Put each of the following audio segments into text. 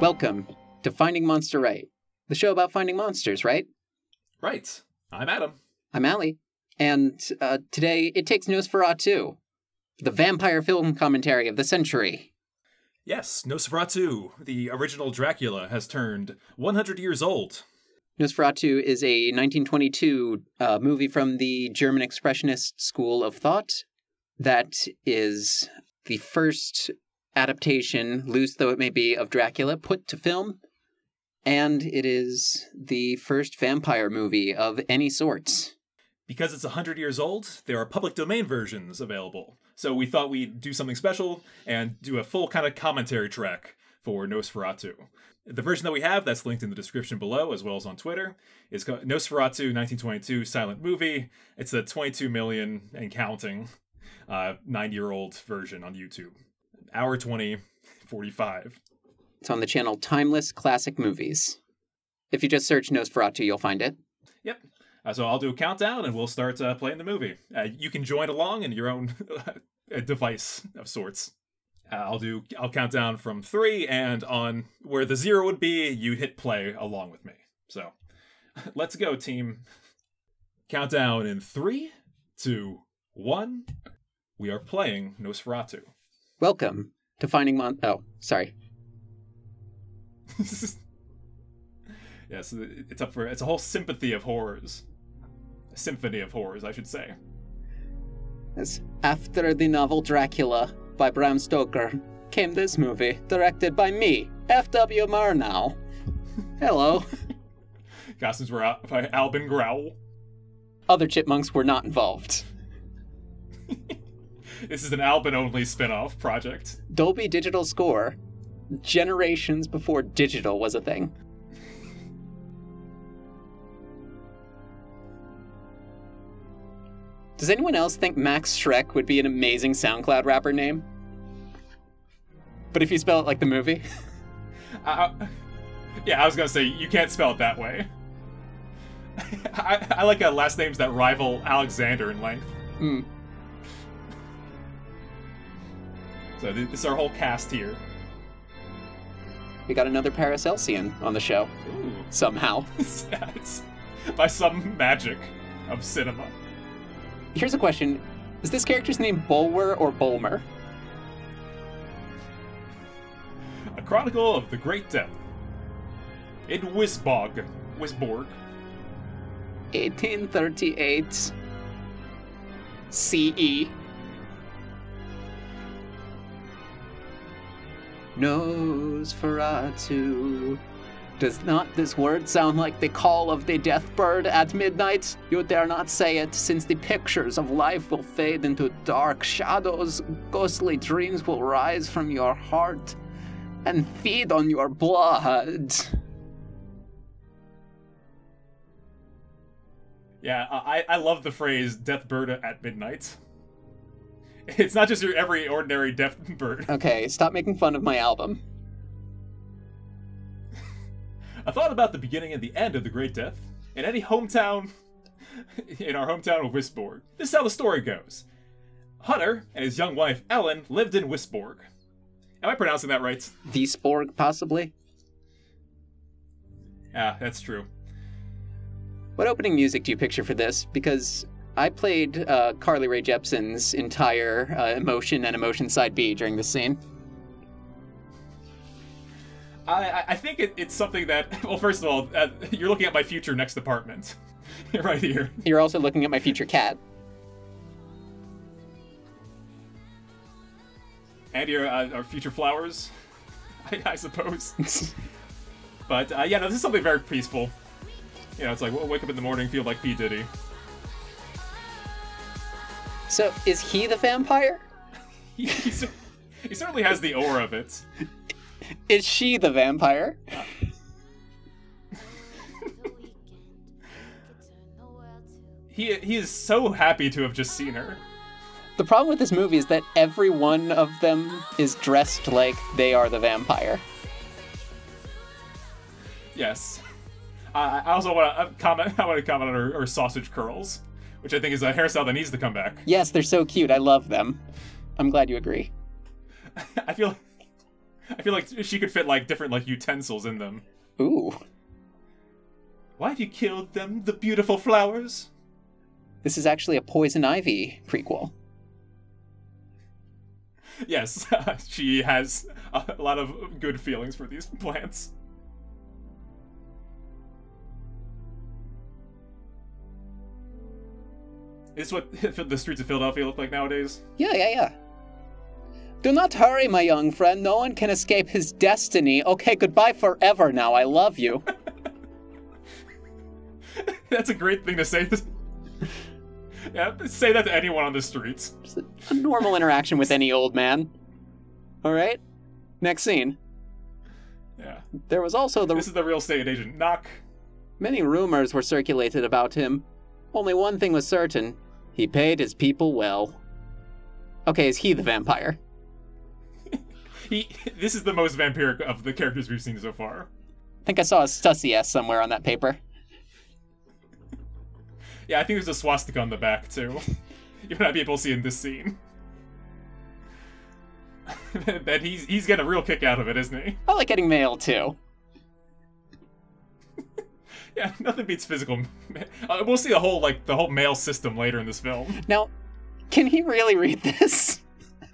Welcome to Finding Monster Right, the show about finding monsters, right? Right. I'm Adam. I'm Allie, and uh, today it takes Nosferatu, the vampire film commentary of the century. Yes, Nosferatu, the original Dracula, has turned 100 years old. Nosferatu is a 1922 uh, movie from the German Expressionist school of thought that is the first adaptation, loose though it may be, of Dracula put to film. And it is the first vampire movie of any sort. Because it's 100 years old, there are public domain versions available. So we thought we'd do something special and do a full kind of commentary track for Nosferatu. The version that we have, that's linked in the description below, as well as on Twitter, is called Nosferatu 1922 Silent Movie. It's a 22 million and counting uh, nine year old version on YouTube. Hour 20, 45. It's on the channel Timeless Classic Movies. If you just search Nosferatu, you'll find it. Yep. Uh, so I'll do a countdown and we'll start uh, playing the movie. Uh, you can join along in your own device of sorts. Uh, I'll do. I'll count down from three, and on where the zero would be, you hit play along with me. So, let's go, team. Countdown in three, two, one. We are playing Nosferatu. Welcome to Finding Mon. Oh, sorry. yes, it's up for. It's a whole sympathy of horrors. Symphony of horrors, I should say. As after the novel Dracula by Bram Stoker came this movie, directed by me, F.W. Murnau. Hello. Costumes were out by Albin Grau. Other chipmunks were not involved. this is an Albin only spin off project. Dolby Digital Score, generations before digital was a thing. Does anyone else think Max Schreck would be an amazing SoundCloud rapper name? But if you spell it like the movie? Uh, yeah, I was gonna say, you can't spell it that way. I, I like uh, last names that rival Alexander in length. Mm. So th- this is our whole cast here. We got another Paracelsian on the show. Ooh. Somehow. By some magic of cinema. Here's a question Is this character's name Bulwer or Bulmer? A Chronicle of the Great Death. In Wisbog. Wisborg. 1838 CE. Nosferatu. Does not this word sound like the call of the death bird at midnight? You dare not say it, since the pictures of life will fade into dark shadows. Ghostly dreams will rise from your heart and feed on your blood. Yeah, I, I love the phrase death bird at midnight. It's not just your every ordinary death bird. Okay, stop making fun of my album. I thought about the beginning and the end of the Great Death in any hometown, in our hometown of Wisborg. This is how the story goes. Hutter and his young wife Ellen lived in Wisborg. Am I pronouncing that right? Wiesborg, possibly? Ah, that's true. What opening music do you picture for this? Because I played uh, Carly Rae Jepsen's entire uh, emotion and emotion side B during this scene. I, I- think it, it's something that, well, first of all, uh, you're looking at my future next apartment. right here. You're also looking at my future cat. And your, uh, our future flowers, I, I suppose. But uh, yeah, no, this is something very peaceful. You know, it's like, well, wake up in the morning, feel like P. Diddy. so, is he the vampire? He, he certainly has the aura of it. Is she the vampire? He, he is so happy to have just seen her. The problem with this movie is that every one of them is dressed like they are the vampire. Yes. I I also want to uh, comment. I want to comment on her, her sausage curls, which I think is a hairstyle that needs to come back. Yes, they're so cute. I love them. I'm glad you agree. I feel. I feel like she could fit like different like utensils in them. Ooh. Why have you killed them, the beautiful flowers? This is actually a Poison Ivy prequel. Yes, she has a lot of good feelings for these plants. Is this what the streets of Philadelphia look like nowadays? Yeah, yeah, yeah. Do not hurry, my young friend. No one can escape his destiny. Okay, goodbye forever now. I love you. That's a great thing to say. yeah, say that to anyone on the streets. Just a, normal interaction with any old man. All right? Next scene. Yeah. There was also the This is the real estate agent. Knock. Many rumors were circulated about him. Only one thing was certain he paid his people well. Okay, is he the vampire? He. This is the most vampiric of the characters we've seen so far. I think I saw a Stussy S somewhere on that paper. Yeah, I think there's a swastika on the back too. you might not be able to see in this scene. but he's he's getting a real kick out of it, isn't he? I like getting mail too. Yeah, nothing beats physical. Uh, we'll see the whole like the whole mail system later in this film. Now, can he really read this?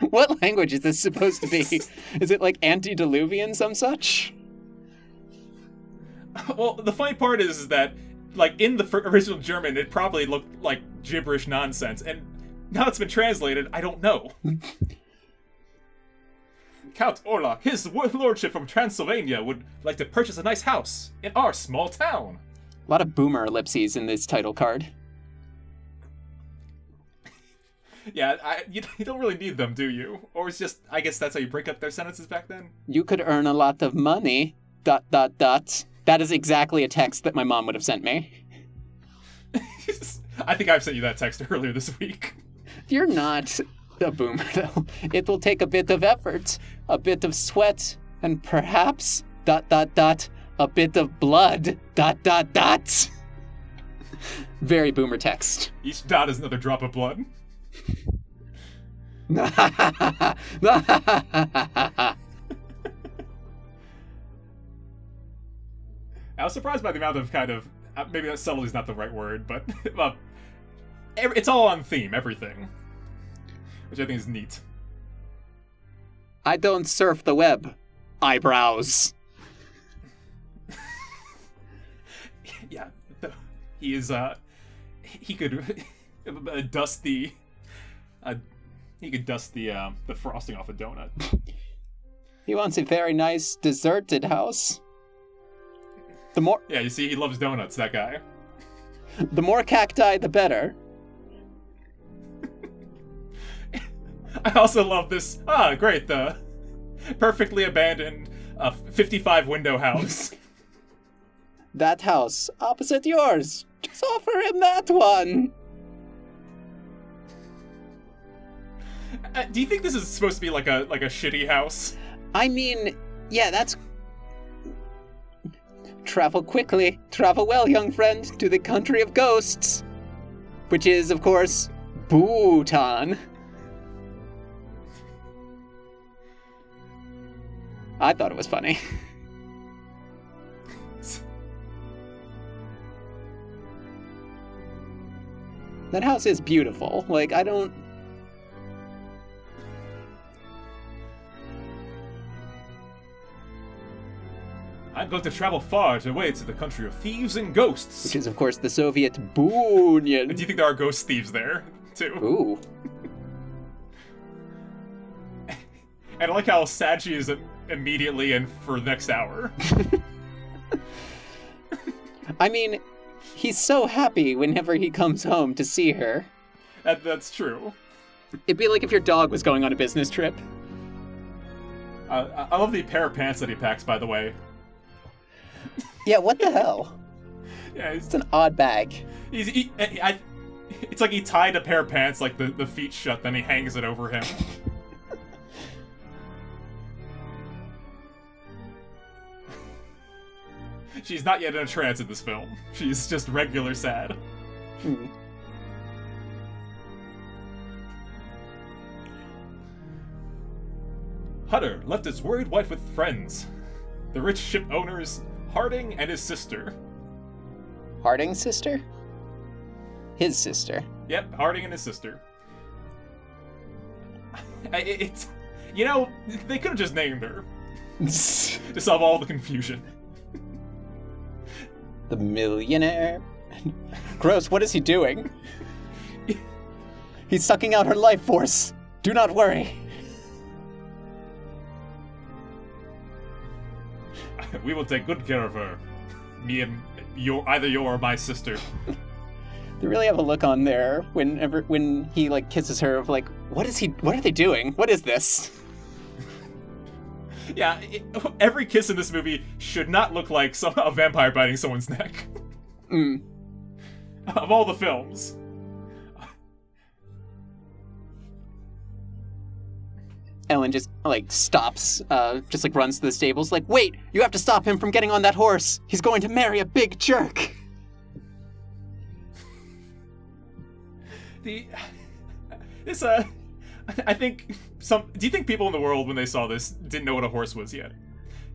what language is this supposed to be? Is it like antediluvian, some such? Well, the funny part is, is that like in the original German, it probably looked like gibberish nonsense, and now it's been translated. I don't know. Count Orlok, his lordship from Transylvania, would like to purchase a nice house in our small town. A lot of boomer ellipses in this title card. Yeah, I, you, you don't really need them, do you? Or it's just, I guess that's how you break up their sentences back then? You could earn a lot of money. Dot dot dot. That is exactly a text that my mom would have sent me. I think I've sent you that text earlier this week. You're not a boomer, though. It will take a bit of effort, a bit of sweat, and perhaps, dot, dot, dot, a bit of blood, dot, dot, dot. Very boomer text. Each dot is another drop of blood. I was surprised by the amount of kind of uh, maybe that subtlety is not the right word, but every, it's all on theme, everything, which I think is neat. I don't surf the web. Eyebrows. Yeah, he is. Uh, he could uh, dust the. Uh, he could dust the uh, the frosting off a donut. He wants a very nice, deserted house. The more, Yeah, you see, he loves donuts. That guy. the more cacti, the better. I also love this. Ah, great. The perfectly abandoned uh, 55 window house. That house opposite yours. Just offer him that one. Uh, do you think this is supposed to be like a like a shitty house? I mean, yeah, that's. Travel quickly, travel well, young friend, to the country of ghosts. Which is, of course, Bhutan. I thought it was funny. that house is beautiful. Like, I don't. I'm going to travel far to away to the country of thieves and ghosts. Which is, of course, the Soviet Union. Do you think there are ghost thieves there too? Ooh. And I like how sad she is immediately and for the next hour. I mean, he's so happy whenever he comes home to see her. that, that's true. It'd be like if your dog was going on a business trip. Uh, I- I love the pair of pants that he packs, by the way. Yeah, what the hell? Yeah, he's, It's an odd bag. he's he, I, it's like he tied a pair of pants like the, the feet shut, then he hangs it over him. She's not yet in a trance in this film. She's just regular sad. Hmm. Hutter left his worried wife with friends. The rich ship owners, Harding and his sister. Harding's sister? His sister. Yep, Harding and his sister. It- It's, you know, they could have just named her to solve all the confusion. the millionaire. Gross, what is he doing? He's sucking out her life force. Do not worry. We will take good care of her. Me and your either your or my sister. They really have a look on there whenever when he like kisses her of like, what is he? What are they doing? What is this? Yeah, it, every kiss in this movie should not look like some a vampire biting someone's neck. Mm. of all the films. Ellen just like stops, uh, just like runs to the stables. Like, wait, you have to stop him from getting on that horse. He's going to marry a big jerk. The this uh, I think some. Do you think people in the world when they saw this didn't know what a horse was yet?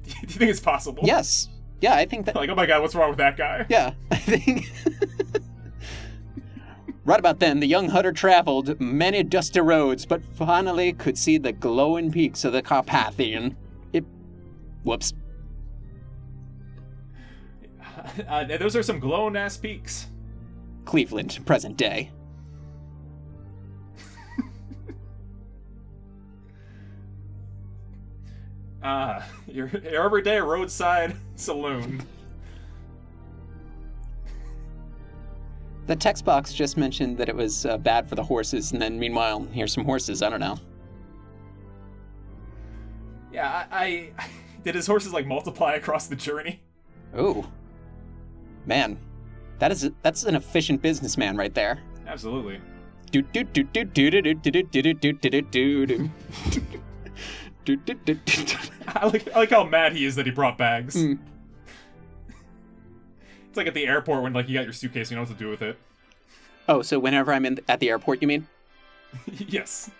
Do you think it's possible? Yes, yeah, I think that. Like, oh my god, what's wrong with that guy? Yeah, I think. Right about then, the young hunter traveled many dusty roads, but finally could see the glowing peaks of the Carpathian. It. Whoops. Uh, those are some glowing ass peaks. Cleveland, present day. Ah, your, your everyday roadside saloon. The text box just mentioned that it was uh, bad for the horses, and then meanwhile, here's some horses. I don't know. Yeah, I, I did his horses like multiply across the journey. Ooh, man, that is that's an efficient businessman right there. Absolutely. Do do do do do do do do do do do do do do. Do, do, do, do, do. I like I like how mad he is that he brought bags. Mm like at the airport when like you got your suitcase, you know what to do with it. Oh, so whenever I'm in th- at the airport, you mean? yes.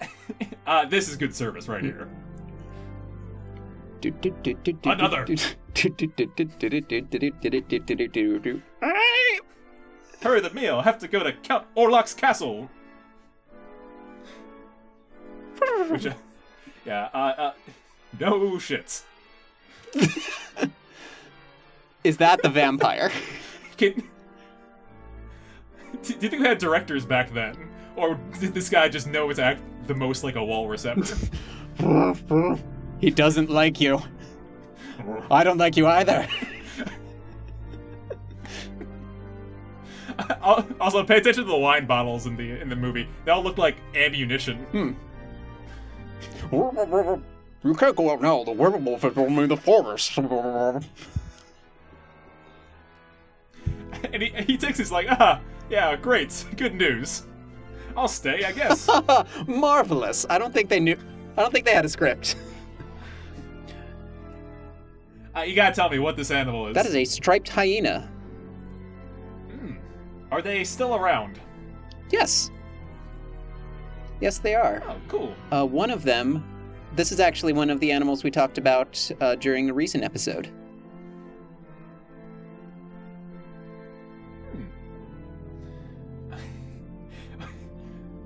uh, this is good service right here. Another. Hurry the meal. I have to go to Count Orlok's castle. Which, uh, yeah. Uh, uh, no shits. Is that the vampire? Can, do you think they had directors back then, or did this guy just know his act the most like a walrus actor? he doesn't like you. I don't like you either. Al- also, pay attention to the wine bottles in the in the movie. They all look like ammunition. Hmm. You can't go out now. The werewolf is only the forest. And he, he takes his like, ah, yeah, great, good news. I'll stay, I guess. Marvelous. I don't think they knew. I don't think they had a script. uh, you gotta tell me what this animal is. That is a striped hyena. Hmm. Are they still around? Yes. Yes, they are. Oh, cool. Uh, one of them. This is actually one of the animals we talked about uh, during a recent episode.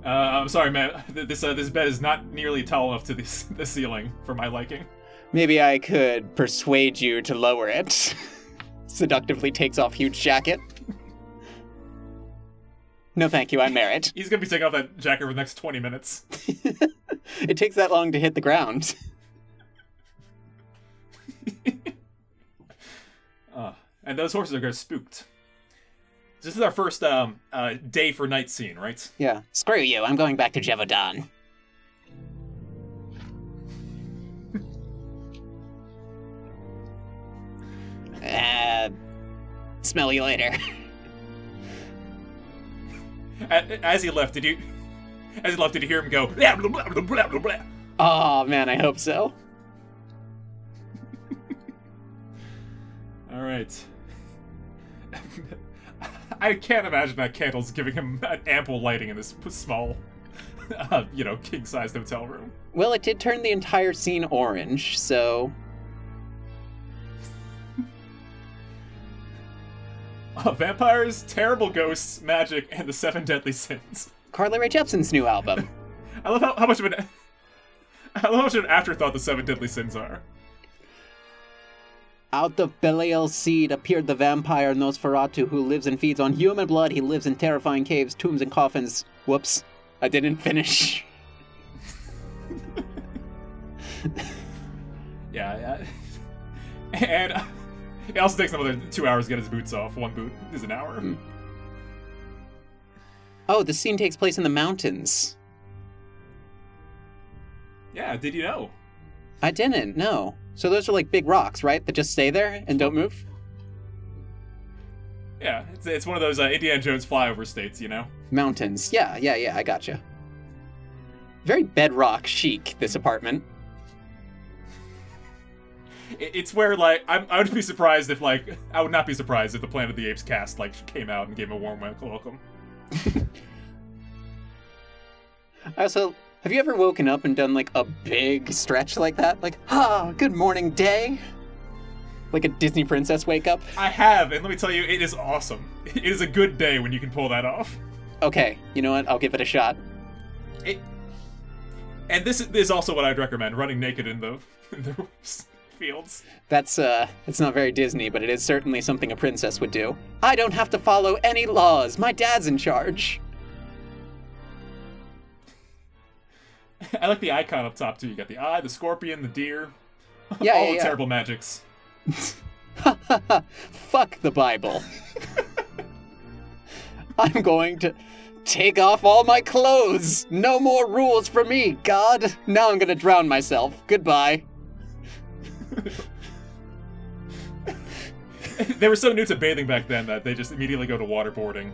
Uh, I'm sorry, man. This uh, this bed is not nearly tall enough to this the ceiling for my liking. Maybe I could persuade you to lower it. Seductively takes off huge jacket. No, thank you. I'm married. He's gonna be taking off that jacket for the next 20 minutes. it takes that long to hit the ground. Uh, and those horses are gonna spooked. This is our first um, uh, day for night scene, right? Yeah. Screw you. I'm going back to Gévaudan. uh, smell you later. As he left, did you? As he left, did you hear him go? Blah, blah, blah, blah, blah, oh man, I hope so. right. I can't imagine that candle's giving him an ample lighting in this small, uh, you know, king-sized hotel room. Well, it did turn the entire scene orange, so Uh, vampires, terrible ghosts, magic, and the seven deadly sins. Carly Rae Jepsen's new album. I love how, how much of an I love how much of an afterthought the seven deadly sins are. Out of Belial's seed appeared the vampire Nosferatu, who lives and feeds on human blood. He lives in terrifying caves, tombs, and coffins. Whoops, I didn't finish. Yeah, yeah. And uh, it also takes another two hours to get his boots off. One boot is an hour. Hmm. Oh, the scene takes place in the mountains. Yeah, did you know? I didn't, no. So those are like big rocks, right? That just stay there and don't move? Yeah, it's, it's one of those uh, Indiana Jones flyover states, you know? Mountains. Yeah, yeah, yeah, I gotcha. Very bedrock chic, this apartment. It's where, like, I'm, I would be surprised if, like, I would not be surprised if the Planet of the Apes cast, like, came out and gave him a warm welcome. I also, have you ever woken up and done like a big stretch like that? Like, ah, good morning, day? Like a Disney princess wake up? I have, and let me tell you, it is awesome. It is a good day when you can pull that off. Okay, you know what? I'll give it a shot. It, and this is also what I'd recommend: running naked in the, in the fields. That's, uh, it's not very Disney, but it is certainly something a princess would do. I don't have to follow any laws. My dad's in charge. I like the icon up top too. You got the eye, the scorpion, the deer. Yeah, all yeah, the yeah. terrible magics. Fuck the Bible. I'm going to take off all my clothes. No more rules for me, God. Now I'm gonna drown myself. Goodbye. they were so new to bathing back then that they just immediately go to waterboarding.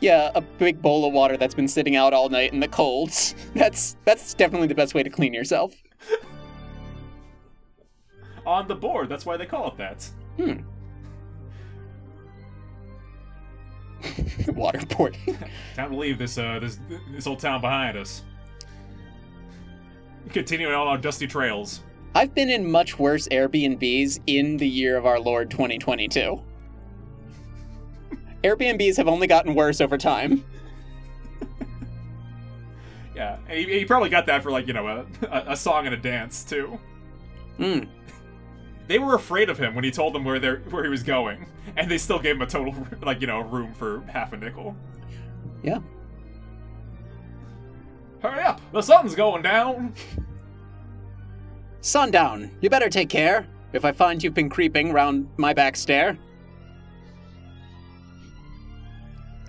Yeah, a big bowl of water that's been sitting out all night in the cold. That's that's definitely the best way to clean yourself. On the board, that's why they call it that. Hmm. Waterboarding. Can't believe this uh this this old town behind us. Continuing on our dusty trails. I've been in much worse Airbnbs in the year of our Lord 2022. Airbnbs have only gotten worse over time. Yeah, he, he probably got that for like you know a, a, song and a dance too. Hmm. They were afraid of him when he told them where they where he was going, and they still gave him a total like you know room for half a nickel. Yeah. Hurry up! The sun's going down. Sundown, you better take care if I find you've been creeping round my back stair.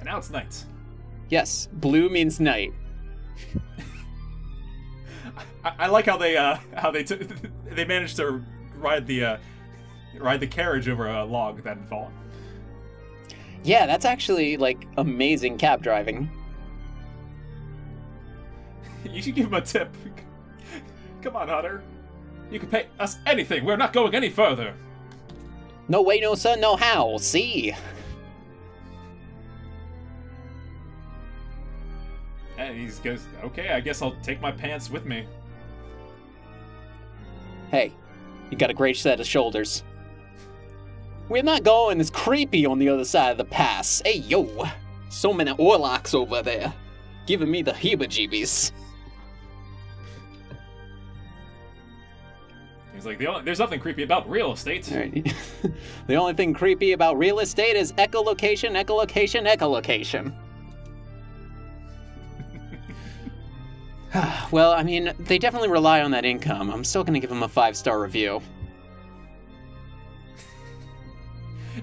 Now it's night. Yes, blue means night. I, I like how they uh how they took they managed to ride the uh ride the carriage over a log that had fallen. Yeah, that's actually like amazing cab driving. You should give him a tip. Come on, Hutter. You can pay us anything. We're not going any further. No way, no sir, no how. See? And he goes, okay, I guess I'll take my pants with me. Hey, you got a great set of shoulders. We're not going as creepy on the other side of the pass. Hey, yo! So many Orloks over there. Giving me the heebie jeebies. He's like, the only, there's nothing creepy about real estate. Alright. the only thing creepy about real estate is echolocation, echolocation, echolocation. well, I mean, they definitely rely on that income. I'm still gonna give them a five star review.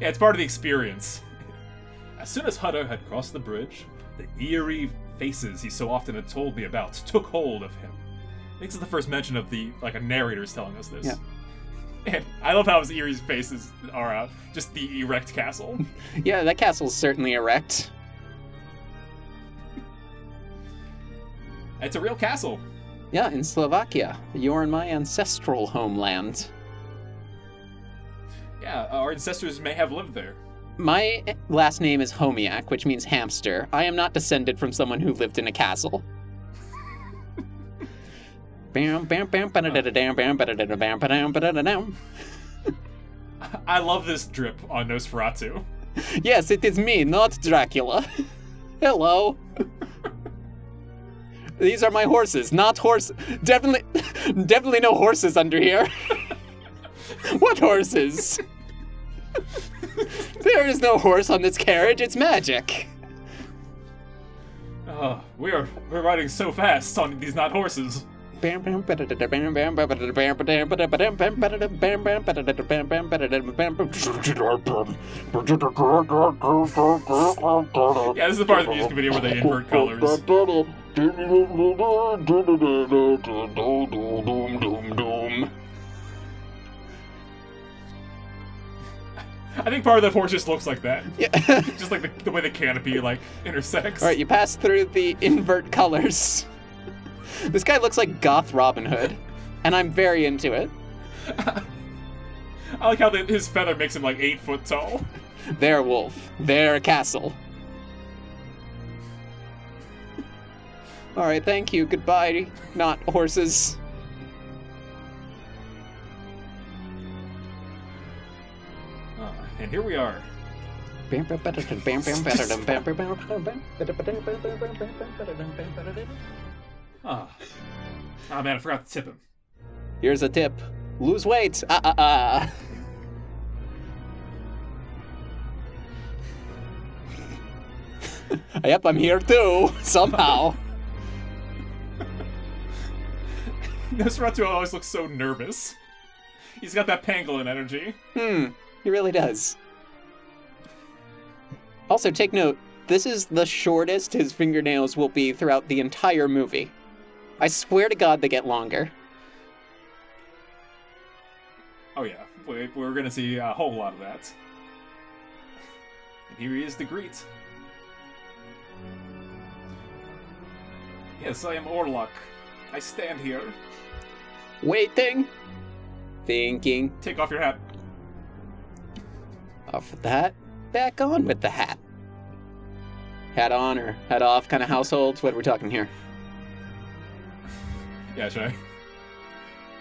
Yeah, it's part of the experience. As soon as Hutter had crossed the bridge, the eerie faces he so often had told me about took hold of him. I think this is the first mention of the like a narrator's telling us this. Yeah. And I love how his eerie faces are uh, just the erect castle. Yeah, that castle's certainly erect. It's a real castle. Yeah, in Slovakia. You're in my ancestral homeland. Yeah, our ancestors may have lived there. My last name is Homiak, which means hamster. I am not descended from someone who lived in a castle. I love this drip on Nosferatu. Yes, it is me, not Dracula. Hello. These are my horses, not horse. Definitely, definitely no horses under here. what horses? there is no horse on this carriage. It's magic. Oh, we are we're riding so fast on these not horses. Bam, bam, ba-da-da-da, bam, bam, ba-da-da-da, bam, ba-dam, ba-da-ba-dam, bam, ba-da-da, bam, bam, ba-da-da-da, bam, bam, ba-da-da, bam, bam. Yeah, this is the part of the music video where they invert colors. I think part of the horse just looks like that. Yeah. Just like the, the way the canopy like intersects. All right, you pass through the invert colors. This guy looks like Goth Robin Hood, and I'm very into it. I like how the, his feather makes him like eight foot tall. Their wolf, their castle. All right, thank you. Goodbye, not horses. Uh, and here we are. Ah. Oh man, I forgot to tip him. Here's a tip: lose weight. Ah ah ah. yep, I'm here too. Somehow. Nosferatu always looks so nervous. He's got that pangolin energy. Hmm, he really does. Also, take note this is the shortest his fingernails will be throughout the entire movie. I swear to God they get longer. Oh yeah, we, we're gonna see a whole lot of that. And here he is, the greet. Yes, I am Orlok. I stand here. Waiting. Thinking. Take off your hat. Off with the hat. Back on with the hat. Hat on or hat off kind of households? What are we talking here? Yeah?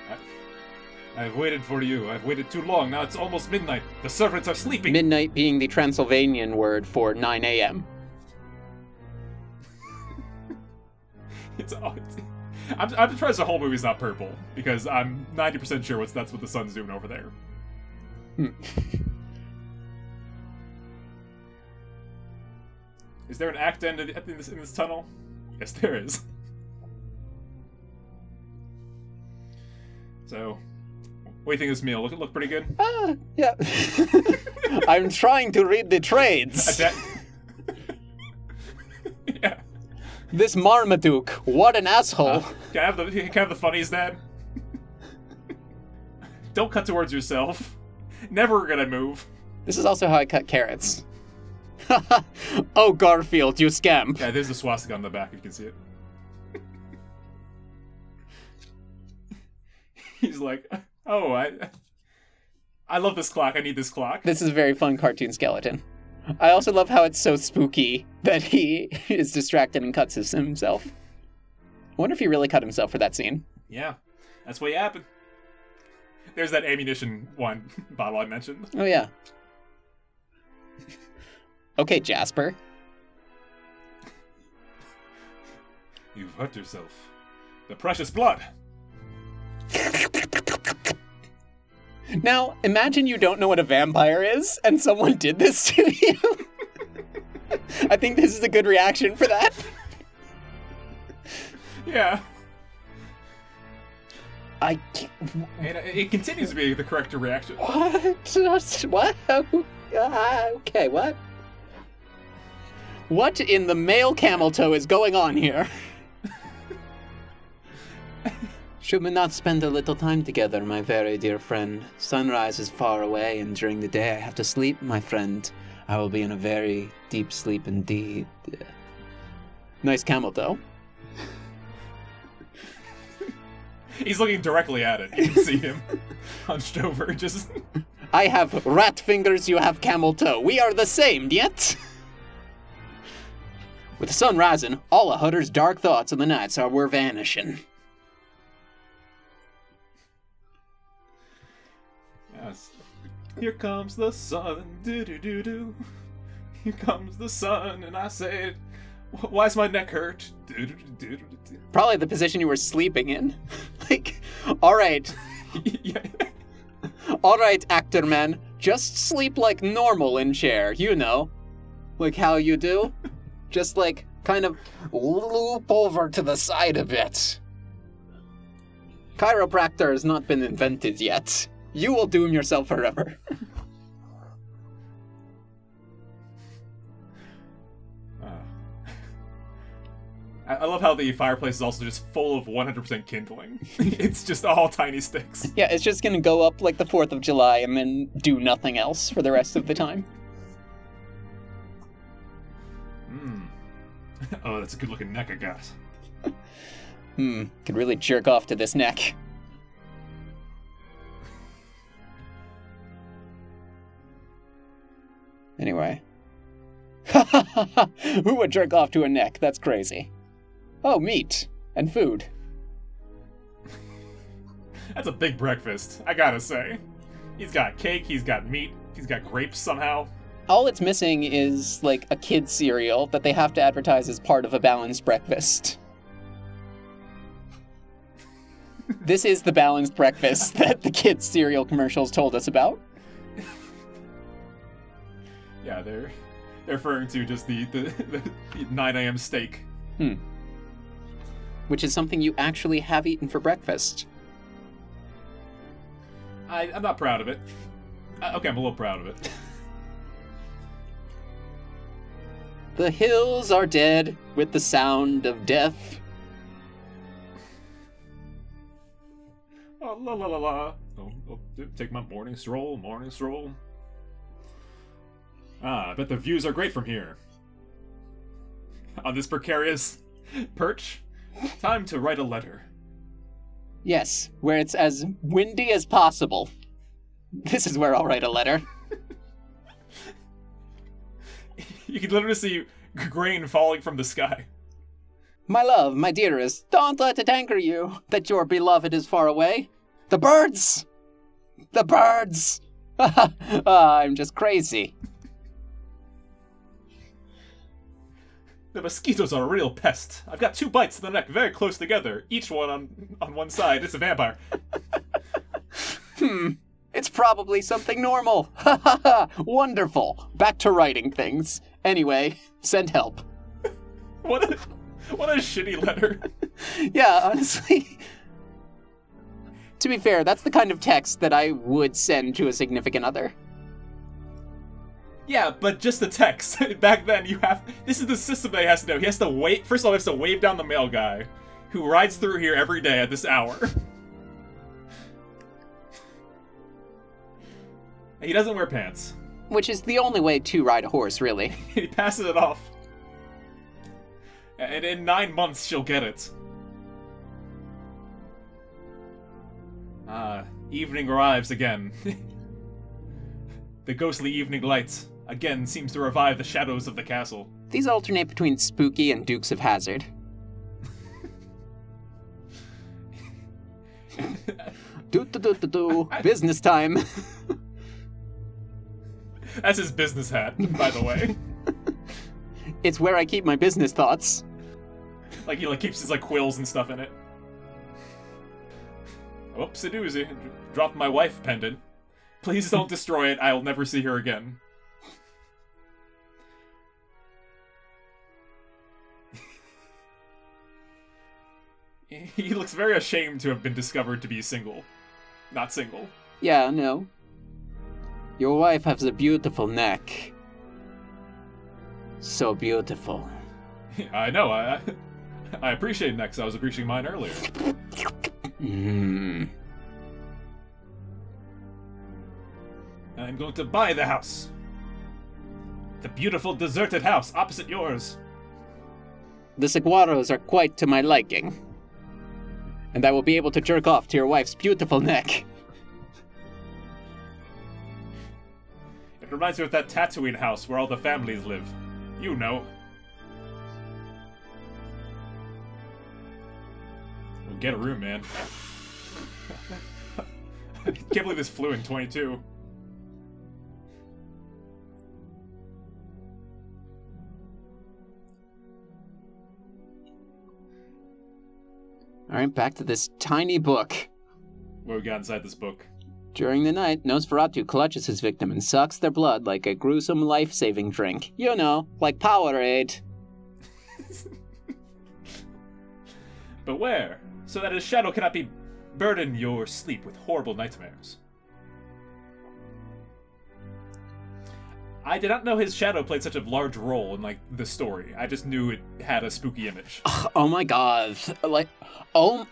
I- I've waited for you. I've waited too long. Now it's almost midnight. The servants are sleeping. Midnight being the Transylvanian word for 9 a.m. It's, it's I'm, I'm surprised the whole movie's not purple because I'm 90% sure what's that's what the sun's doing over there. Hmm. Is there an act end in in this, in this tunnel? Yes, there is. So, what do you think of this meal? Look, look pretty good. Ah, yeah. I'm trying to read the trades. A This Marmaduke, what an asshole. Uh, can I have the can I have the funnies, Dad? Don't cut towards yourself. Never gonna move. This is also how I cut carrots. oh, Garfield, you scamp. Yeah, there's the swastika on the back. if You can see it. He's like, oh, I, I love this clock. I need this clock. This is a very fun cartoon skeleton. I also love how it's so spooky that he is distracted and cuts his, himself. I wonder if he really cut himself for that scene. Yeah, that's what happened. There's that ammunition one bottle I mentioned. Oh, yeah. okay, Jasper. You've hurt yourself. The precious blood. Now, imagine you don't know what a vampire is and someone did this to you. I think this is a good reaction for that. Yeah, I can't, and it continues to be the correct reaction. what? What? Ah, okay, what? What in the male camel toe is going on here? Should we not spend a little time together, my very dear friend? Sunrise is far away, and during the day I have to sleep, my friend. I will be in a very deep sleep indeed. Nice camel toe. He's looking directly at it. You can see him hunched over, just I have rat fingers, you have camel toe. We are the same, yet? With the sun rising, all a Hutter's dark thoughts of the nights are were vanishing. Here comes the sun, do do do do. Here comes the sun, and I say, "Why is my neck hurt?" Probably the position you were sleeping in. like, all right, yeah. all right, actor man, just sleep like normal in chair, you know. Like how you do. Just like kind of loop over to the side a bit. Chiropractor has not been invented yet. You will doom yourself forever. Ah. I I love how the fireplace is also just full of 100% kindling. it's just all tiny sticks. Yeah, it's just gonna go up like the 4th of July and then do nothing else for the rest of the time. Mm. Oh, that's a good looking neck I got. Hmm, could really jerk off to this neck. Anyway. Who would jerk off to a neck? That's crazy. Oh, meat and food. That's a big breakfast, I gotta say. He's got cake, he's got meat, he's got grapes somehow. All it's missing is like a kid's cereal that they have to advertise as part of a balanced breakfast. this is the balanced breakfast that the kids' cereal commercials told us about. They're they're referring to just the, the, the 9 a.m. steak. which is something you actually have eaten for breakfast. I, I'm not proud of it. Uh, okay, I'm a little proud of it. The hills are dead with the sound of death. Oh, la la la la. Oh, oh, take my morning stroll, morning stroll. Ah, I bet the views are great from here. On this precarious perch, time to write a letter. Yes, where it's as windy as possible. This is where I'll write a letter. You can literally see grain falling from the sky. My love, my dearest, don't let it anger you that your beloved is far away. The birds! The birds! Ah, I'm just crazy. The mosquitoes are a real pest. I've got two bites to the neck very close together, each one on on one side. It's a vampire. Hmm, it's probably something normal. Ha ha ha! Wonderful. Back to writing things. Anyway, send help. What a what a shitty letter. Yeah, honestly. to be fair, that's the kind of text that I would send to a significant other. Yeah, but just the text. Back then, you have. This is the system that he has to know. He has to wait. First of all, he has to wave down the mail guy, who rides through here every day at this hour. he doesn't wear pants. Which is the only way to ride a horse, really. he passes it off. And in nine months, she'll get it. Ah, evening arrives again. the ghostly evening light again seems to revive the shadows of the castle. These alternate between Spooky and Dukes of Hazzard. do do do do do. Business time. That's his business hat, by the way. it's where I keep my business thoughts. like he like keeps his like quills and stuff in it. Oops a doozy. Dropped my wife pendant. Please don't destroy it. I'll never see her again. he looks very ashamed to have been discovered to be single. Not single. Yeah, no. Your wife has a beautiful neck. So beautiful. I know, I I appreciate necks. I was appreciating mine earlier. Hmm. I'm going to buy the house. The beautiful deserted house opposite yours. The saguaros are quite to my liking. And I will be able to jerk off to your wife's beautiful neck. It reminds me of that Tatooine house where all the families live. You know. Well, get a room, man. I Can't believe this flew in 22. All right, back to this tiny book. What we got inside this book? During the night, Nosferatu clutches his victim and sucks their blood like a gruesome life saving drink. You know, like Powerade. Beware, so that his shadow cannot be burden your sleep with horrible nightmares. I did not know his shadow played such a large role in like the story. I just knew it had a spooky image. Oh my god. Like, oh,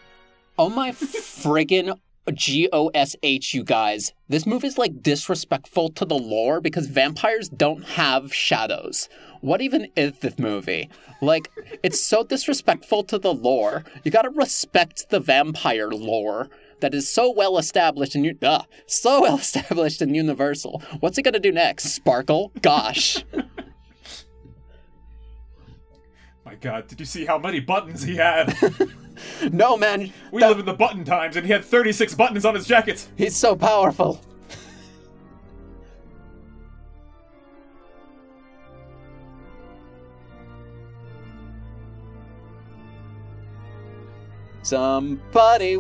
oh my friggin' G O S H, you guys. This movie's like disrespectful to the lore because vampires don't have shadows. What even is this movie? Like, it's so disrespectful to the lore. You gotta respect the vampire lore that is so well established and you uh, so well established and universal. What's it gonna do next? Sparkle? Gosh. My god, did you see how many buttons he had? no man, We that- live in the button times and he had 36 buttons on his jacket. he's so powerful. Somebody.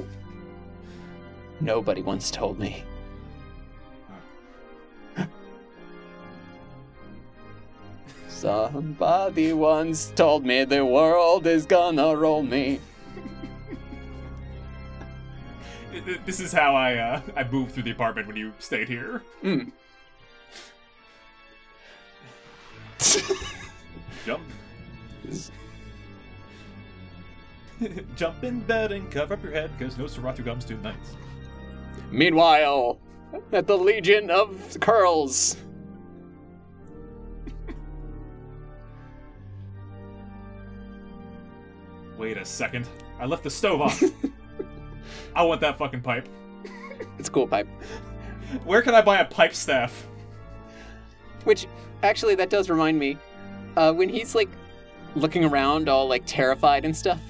Nobody once told me. Somebody once told me the world is gonna roll me. This is how I uh, I moved through the apartment when you stayed here. Mm. Jump. Jump in bed and cover up your head because Nosferatu comes tonight. Meanwhile, at the Legion of Curls. Wait a second. I left the stove off. I want that fucking pipe. It's a cool pipe. Where can I buy a pipe staff? Which, actually, that does remind me. Uh, when he's like looking around, all like terrified and stuff.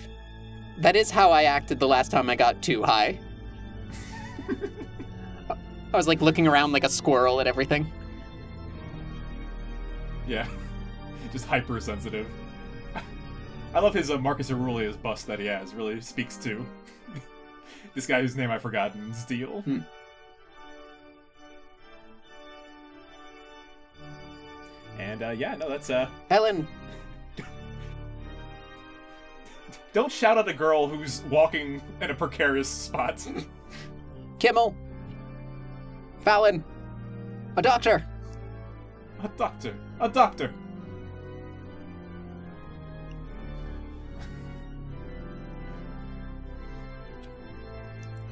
That is how I acted the last time I got too high. I was like looking around like a squirrel at everything. Yeah. Just hypersensitive. I love his uh, Marcus Aurelius bust that he has. Really speaks to this guy whose name I've forgotten. Steele. Hmm. And uh, yeah, no, that's uh. Helen, Don't shout at a girl who's walking in a precarious spot. Kimmel, Fallon, a doctor. a doctor. A doctor.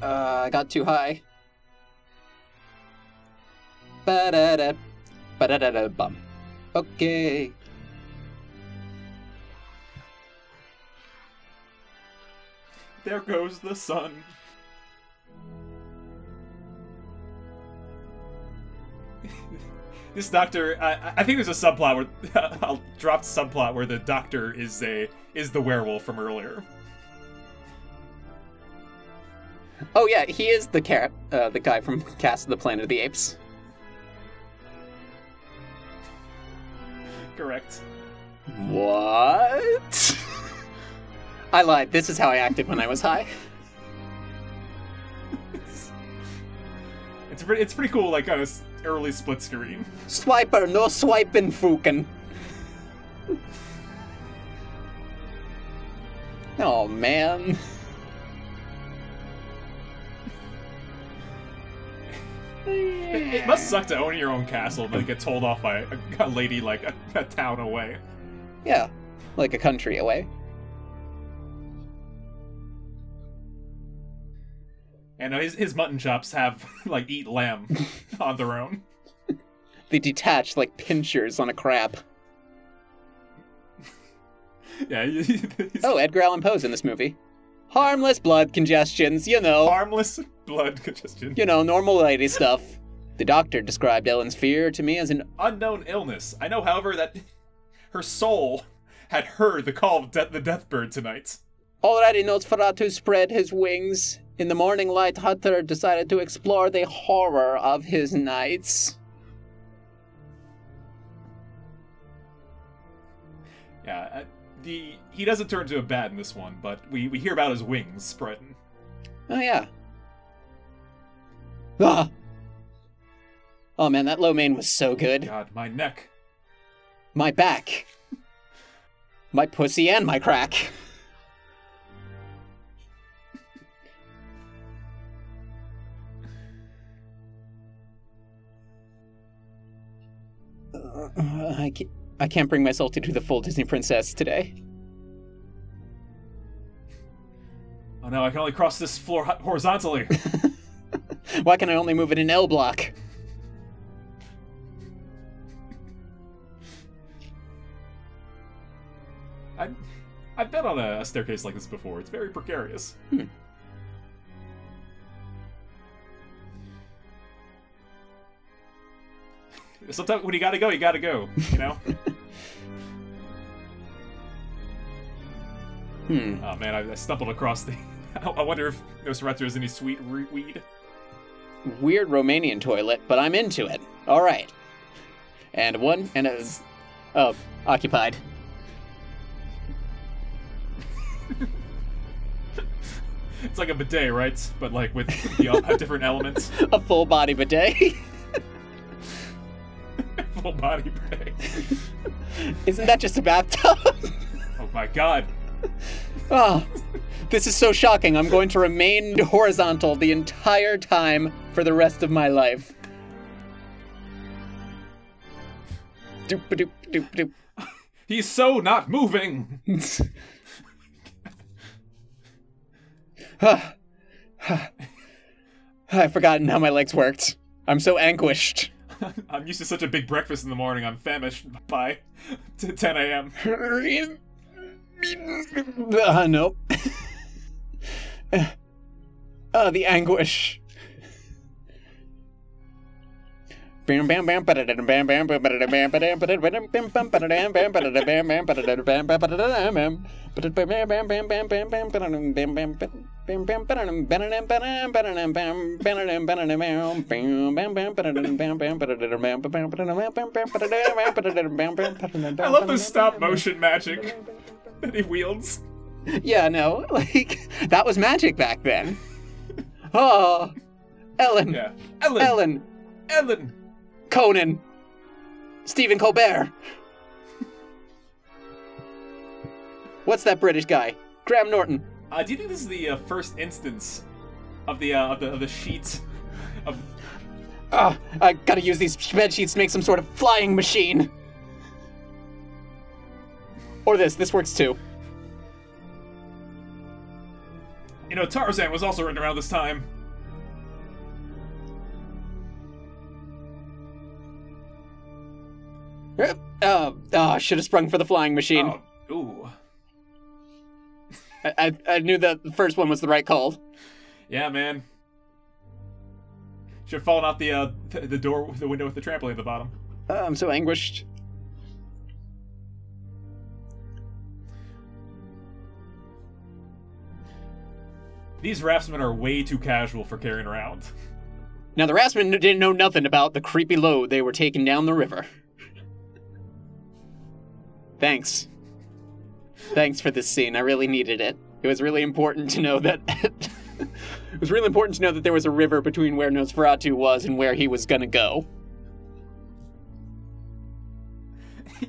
Uh, I got too high. Ba-da-da, ba-da-da-da, bum. Okay. There goes the sun. This doctor, I, I think there's a subplot where I'll drop subplot where the doctor is a is the werewolf from earlier. Oh yeah, he is the car- uh, the guy from Cast of the Planet of the Apes. Correct. What? I lied. This is how I acted when I was high. It's pretty. It's pretty cool. Like on a s- early split screen. Swiper, no swiping, fukin. Oh man. It, it must suck to own your own castle then get told off by a, a lady like a, a town away. Yeah, like a country away. And uh, his his mutton chops have like eat lamb on their own. They detach like pinchers on a crab. Yeah. Oh, Edgar Allan Poe's in this movie. Harmless blood congestions, you know. harmless blood congestion. You know, normal lady stuff. The doctor described Ellen's fear to me as an Unknown illness. I know, however, that her soul had heard the call of de- the Deathbird tonight. Already Nosferatu spread his wings. In the morning light, Hutter decided to explore the horror of his nights. Yeah, uh, the he doesn't turn to a bat in this one, but we, we hear about his wings spreading. Oh, yeah. Ah! Oh man, that lo mein was so good. God, my neck. My back. My pussy and my crack. I can't, I can't bring myself to do the full Disney princess today. Oh no, I can only cross this floor horizontally. Why can I only move it in L block? I, I've been on a, a staircase like this before. It's very precarious. Hmm. Sometimes when you gotta go, you gotta go. You know. Hmm. oh man, I, I stumbled across the. I wonder if Nosferatu has any sweet re- weed. Weird Romanian toilet, but I'm into it. All right. And one and a. Oh, occupied. It's like a bidet, right? But like with uh, different elements. A full body bidet. Full body bidet. Isn't that just a bathtub? Oh my god. oh, this is so shocking. I'm going to remain horizontal the entire time for the rest of my life. Doop doop doop doop. He's so not moving. Ah, I've forgotten how my legs worked. I'm so anguished. I'm used to such a big breakfast in the morning. I'm famished by t- 10 a.m. Uh, nope. uh, the anguish. Bam bam bam bam bam bam bam bam bam bam bam bam I love the stop motion magic that he wields. Yeah, no, like that was magic back then. Oh, Ellen, Yeah. Ellen. Ellen, Ellen. Conan, Stephen Colbert. What's that British guy? Graham Norton. Uh, do you think this is the uh, first instance of the uh, of the of the sheet of Ah, I gotta use these bed sheets to make some sort of flying machine. Or this. This works too. you know Tarzan was also written around this time. Oh, oh should have sprung for the flying machine. Oh, ooh. I, I, knew that the first one was the right call. Yeah, man. Should have fallen out the uh, th- the door, the window with the trampoline at the bottom. Oh, I'm so anguished. These raftsmen are way too casual for carrying around. Now, the raftsmen didn't know nothing about the creepy load they were taking down the river. Thanks. Thanks for this scene. I really needed it. It was really important to know that. it was really important to know that there was a river between where Nosferatu was and where he was gonna go.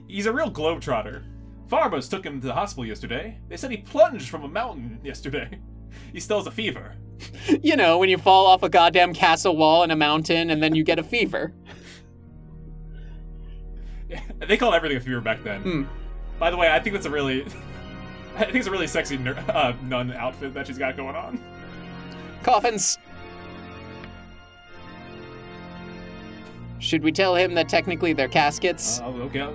He's a real globetrotter. Farmers took him to the hospital yesterday. They said he plunged from a mountain yesterday. He still has a fever. You know, when you fall off a goddamn castle wall in a mountain and then you get a fever. They called everything a fever back then. Hmm. By the way, I think that's a really, I think it's a really sexy ner- uh, nun outfit that she's got going on. Coffins. Should we tell him that technically they're caskets? Uh, okay.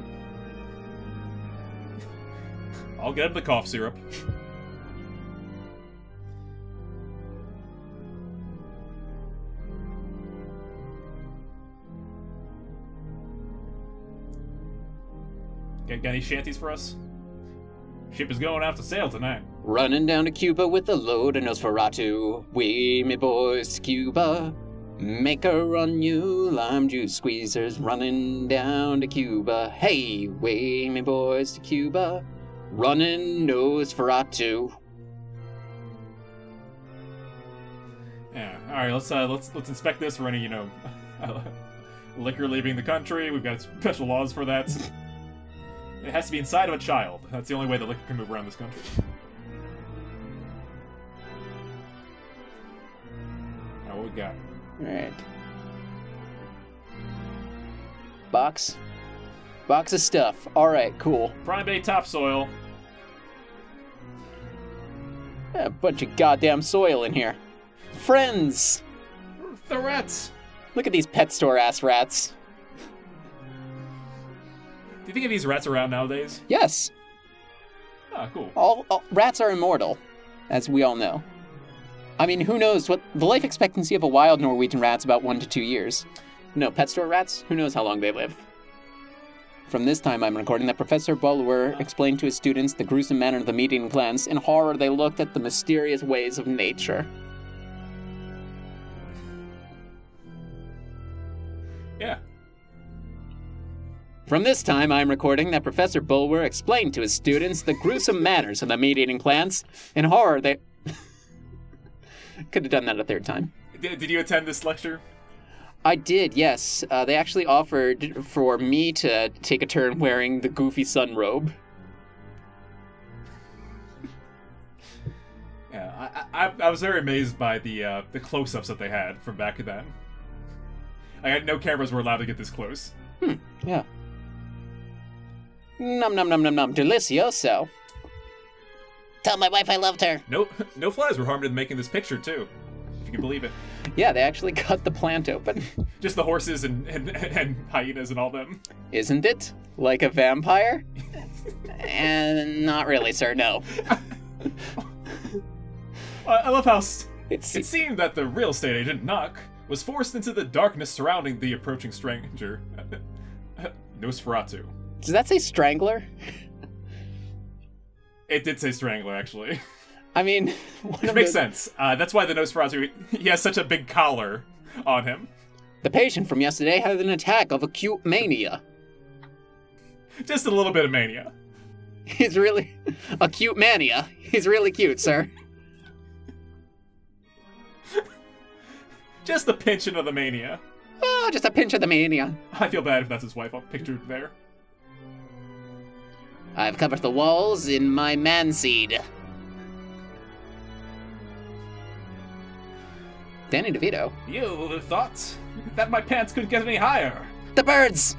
I'll get him the cough syrup. Got, any shanties for us? Ship is going out to sail tonight. Running down to Cuba with a load of Nosferatu. We, me boys, to Cuba. Make a run, you lime juice squeezers. Running down to Cuba. Hey, way, me boys, to Cuba. Running Nosferatu. Yeah. All right. Let's uh, let's let's inspect this for any you know liquor leaving the country. We've got special laws for that. it has to be inside of a child. That's the only way the liquor can move around this country. Now what we got? Alright. Box. Box of stuff. Alright, cool. Prime Bay topsoil. A bunch of goddamn soil in here. Friends! The rats. Look at these pet store ass rats. Do you think of these rats around nowadays? Yes, Ah, cool. all, all rats are immortal, as we all know. I mean, who knows what the life expectancy of a wild Norwegian rat's about one to two years. No, pet store rats, who knows how long they live. From this time, I'm recording that Professor Bulwer explained to his students the gruesome manner of the meat-eating plants. In horror, they looked at the mysterious ways of nature. Yeah. From this time, I'm recording that Professor Bulwer explained to his students the gruesome manners of the meat-eating plants. In horror, they could have done that a third time. Did, did you attend this lecture? I did, yes. Uh, they actually offered for me to take a turn wearing the goofy sun robe. Yeah. I, I, I was very amazed by the uh, the close-ups that they had from back then. I had no cameras were allowed to get this close. Yeah. Num num num num num, delicioso. Tell my wife I loved her. No no flies were harmed in making this picture too, if you can believe it. Yeah, they actually cut the plant open. Just the horses and and, and hyenas and all them. Isn't it? Like a vampire? and not really, sir, no. I, love how s- It's it seemed that the real estate agent Knock was forced into the darkness surrounding the approaching stranger, Nosferatu. Does that say strangler? It did say strangler actually, I mean, which makes the- sense. Uh, that's why the Nosferatu he has such a big collar on him. The patient from yesterday had an attack of acute mania. Just a little bit of mania. He's really acute mania. He's really cute, sir. Just the pinching of the mania. Oh, just a pinch of the mania. I feel bad if that's his wife pictured there. I've covered the walls in my man seed. Danny DeVito. You thought that my pants couldn't get any higher. The birds!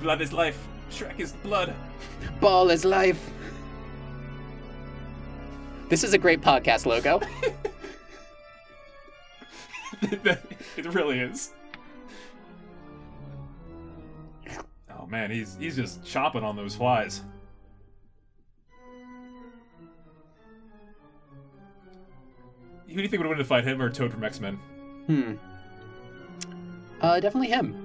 Blood is life. Schreck is blood. Ball is life. This is a great podcast logo. it really is. Oh man, he's he's just chopping on those flies. Who do you think would win to fight him or Toad from X Men? Hmm. Uh, definitely him.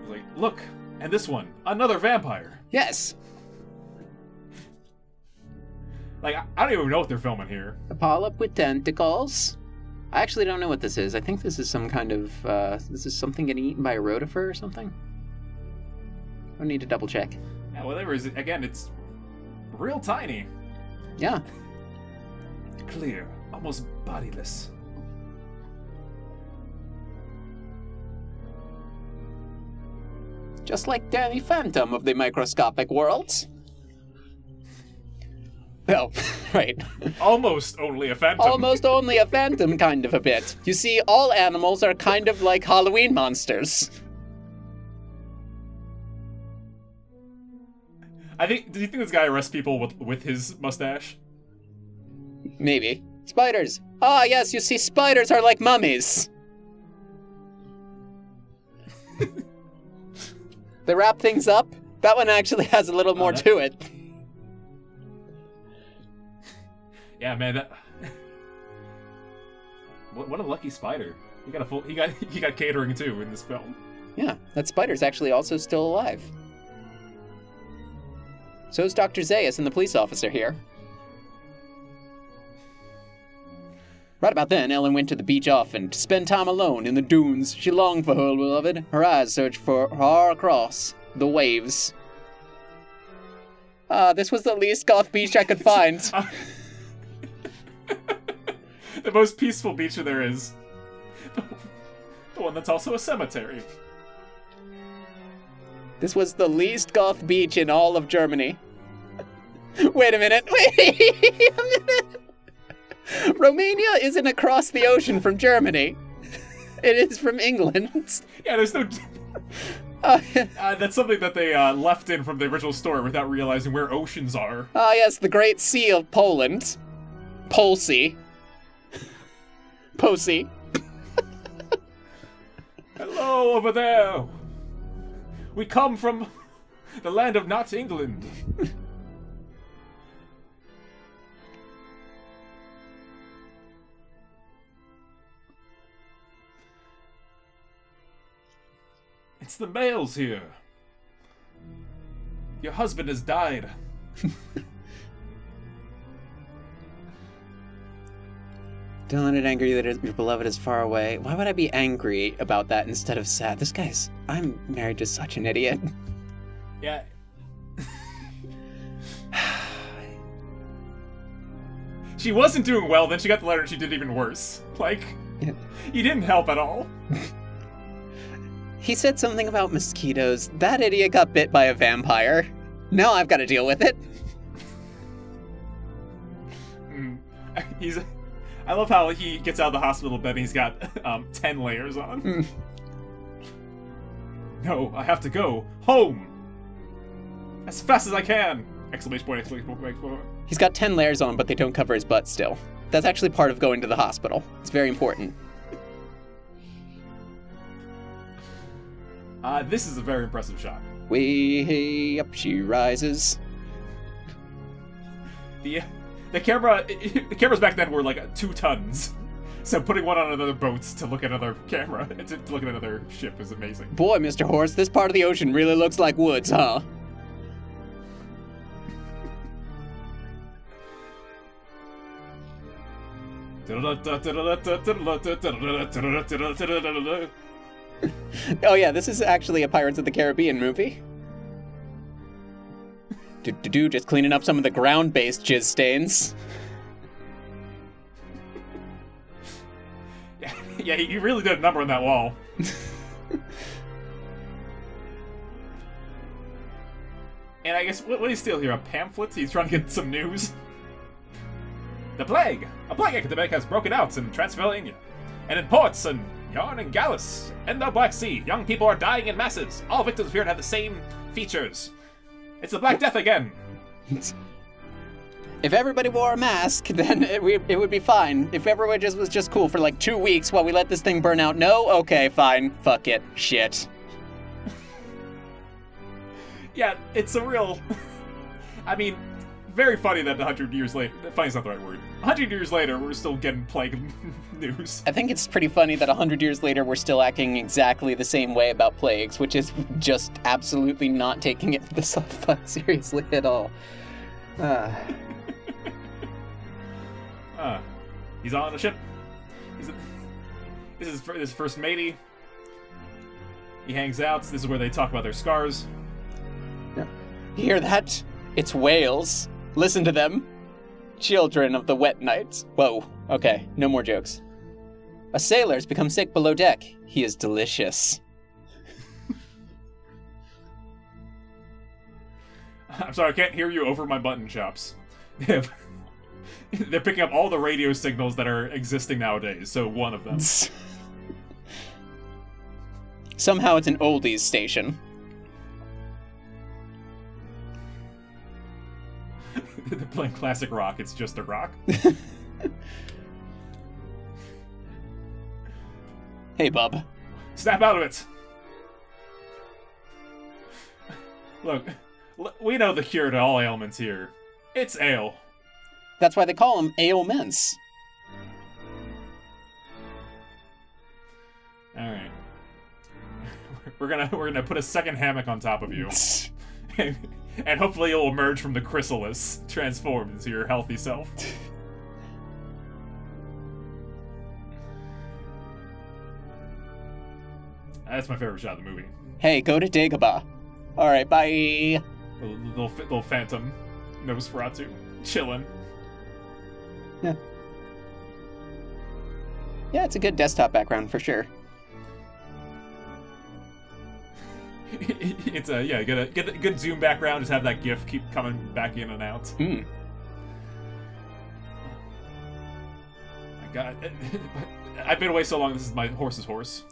He's like, look, and this one, another vampire. Yes. Like, I, don't even know what they're filming here. A polyp with tentacles. I actually don't know what this is. I think this is some kind of. Uh, this is something getting eaten by a rotifer or something. I need to double check. Yeah, whatever is it. Again, it's real tiny, Yeah. clear, almost bodiless. Just like Danny Phantom of the microscopic worlds. Oh, right. Almost only a phantom. Almost only a phantom kind of a bit. You see, all animals are kind of like Halloween monsters. I think. Do you think this guy arrests people with with his mustache? Maybe. Spiders. Ah, yes, you see, spiders are like mummies. they wrap things up. That one actually has a little more that- to it. Yeah, man. That... what, what a lucky spider. He got a full. He got he got catering too in this film. Yeah, that spider's actually also still alive. So is Dr. Zayas and the police officer here. Right about then, Ellen went to the beach often to spend time alone in the dunes. She longed for her beloved. Her eyes searched for far across the waves. Ah, this was the least goth beach I could find. the most peaceful beach there is. The one that's also a cemetery. This was the least goth beach in all of Germany. Wait a minute. Wait a minute. Romania isn't across the ocean from Germany. It is from England. Yeah, there's no. Uh, Uh, that's something that they uh, left in from the original story without realizing where oceans are. Ah, yes, the Great Sea of Poland. Polsea. Posey. Hello, over there. We come from the land of not England. It's the males here. Your husband has died. Don't anger that your beloved is far away. Why would I be angry about that instead of sad? This guy's. I'm married to such an idiot. Yeah. she wasn't doing well, then she got the letter and she did even worse. Like, Yeah. you didn't help at all. He said something about mosquitoes. That idiot got bit by a vampire. Now I've got to deal with it. Mm. He's. I love how he gets out of the hospital bed and he's got um, 10 layers on. Mm. No, I have to go. Home! As fast as I can! Exclamation point, exclamation point, exclamation point. He's got 10 layers on, but they don't cover his butt still. That's actually part of going to the hospital. It's very important. Uh, this is a very impressive shot. Way up she rises. The the camera the cameras back then were like two tons. So putting one on another boat to look at another camera to, to look at another ship is amazing. Boy, Mr. Horse, this part of the ocean really looks like woods, huh? Oh yeah, this is actually a Pirates of the Caribbean movie. Do do do, just cleaning up some of the ground-based jizz stains. Yeah, yeah, you really did a number on that wall. and I guess what, what do you steal here? A pamphlet? He's trying to get some news. The plague! A plague epidemic has broken out in Transylvania, and in ports and Varna and Galatz, and the Black Sea. Young people are dying in masses. All victims appear to have the same features. It's the Black Death again. If everybody wore a mask, then it, we, it would be fine. If everyone just was just cool for like two weeks while we let this thing burn out, no, okay, fine, fuck it, shit. Yeah, it's a real. I mean, very funny that a hundred years later. Funny's not the right word. A hundred years later, we're still getting plague news. I think it's pretty funny that a hundred years later we're still acting exactly the same way about plagues, which is just absolutely not taking it the this seriously at all. Uh, Uh, he's on a ship. He's this is his first matey. He hangs out. This is where they talk about their scars. you hear that? It's whales. Listen to them. Children of the wet nights. Whoa. Okay, no more jokes. A sailor has become sick below deck. He is delicious. I'm sorry, I can't hear you over my button chops. They're picking up all the radio signals that are existing nowadays, so one of them. Somehow it's an oldies station. They're playing classic rock, it's just a rock. Hey, bub. Snap out of it! Look, l- we know the cure to all ailments here. It's ale. That's why they call him Aomens. All right. We're gonna we're gonna put a second hammock on top of you, and, hopefully you'll emerge from the chrysalis transformed into your healthy self. That's my favorite shot of the movie. Hey, go to Dagobah. All right, bye. Little little, little phantom Nosferatu chilling. Yeah. Yeah, it's a good desktop background for sure. it's a yeah, get a get a good zoom background. Just have that GIF keep coming back in and out. Hmm. My God, I've been away so long. This is my horse's horse.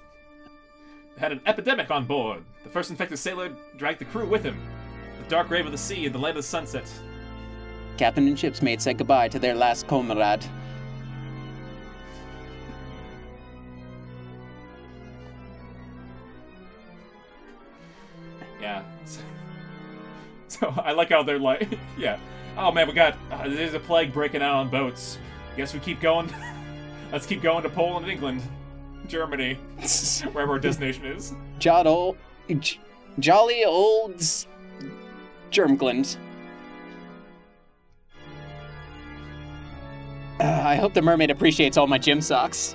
Had an epidemic on board. The first infected sailor dragged the crew with him. The dark grave of the sea and the land of the sunset. Captain and ship's mate said goodbye to their last comrade. So I like how they're like, yeah. Oh man, we got uh, there's a plague breaking out on boats. Guess we keep going. Let's keep going to Poland, England, Germany, wherever our destination is. Jolly, j- jolly old Germgland. Uh, I hope the mermaid appreciates all my gym socks.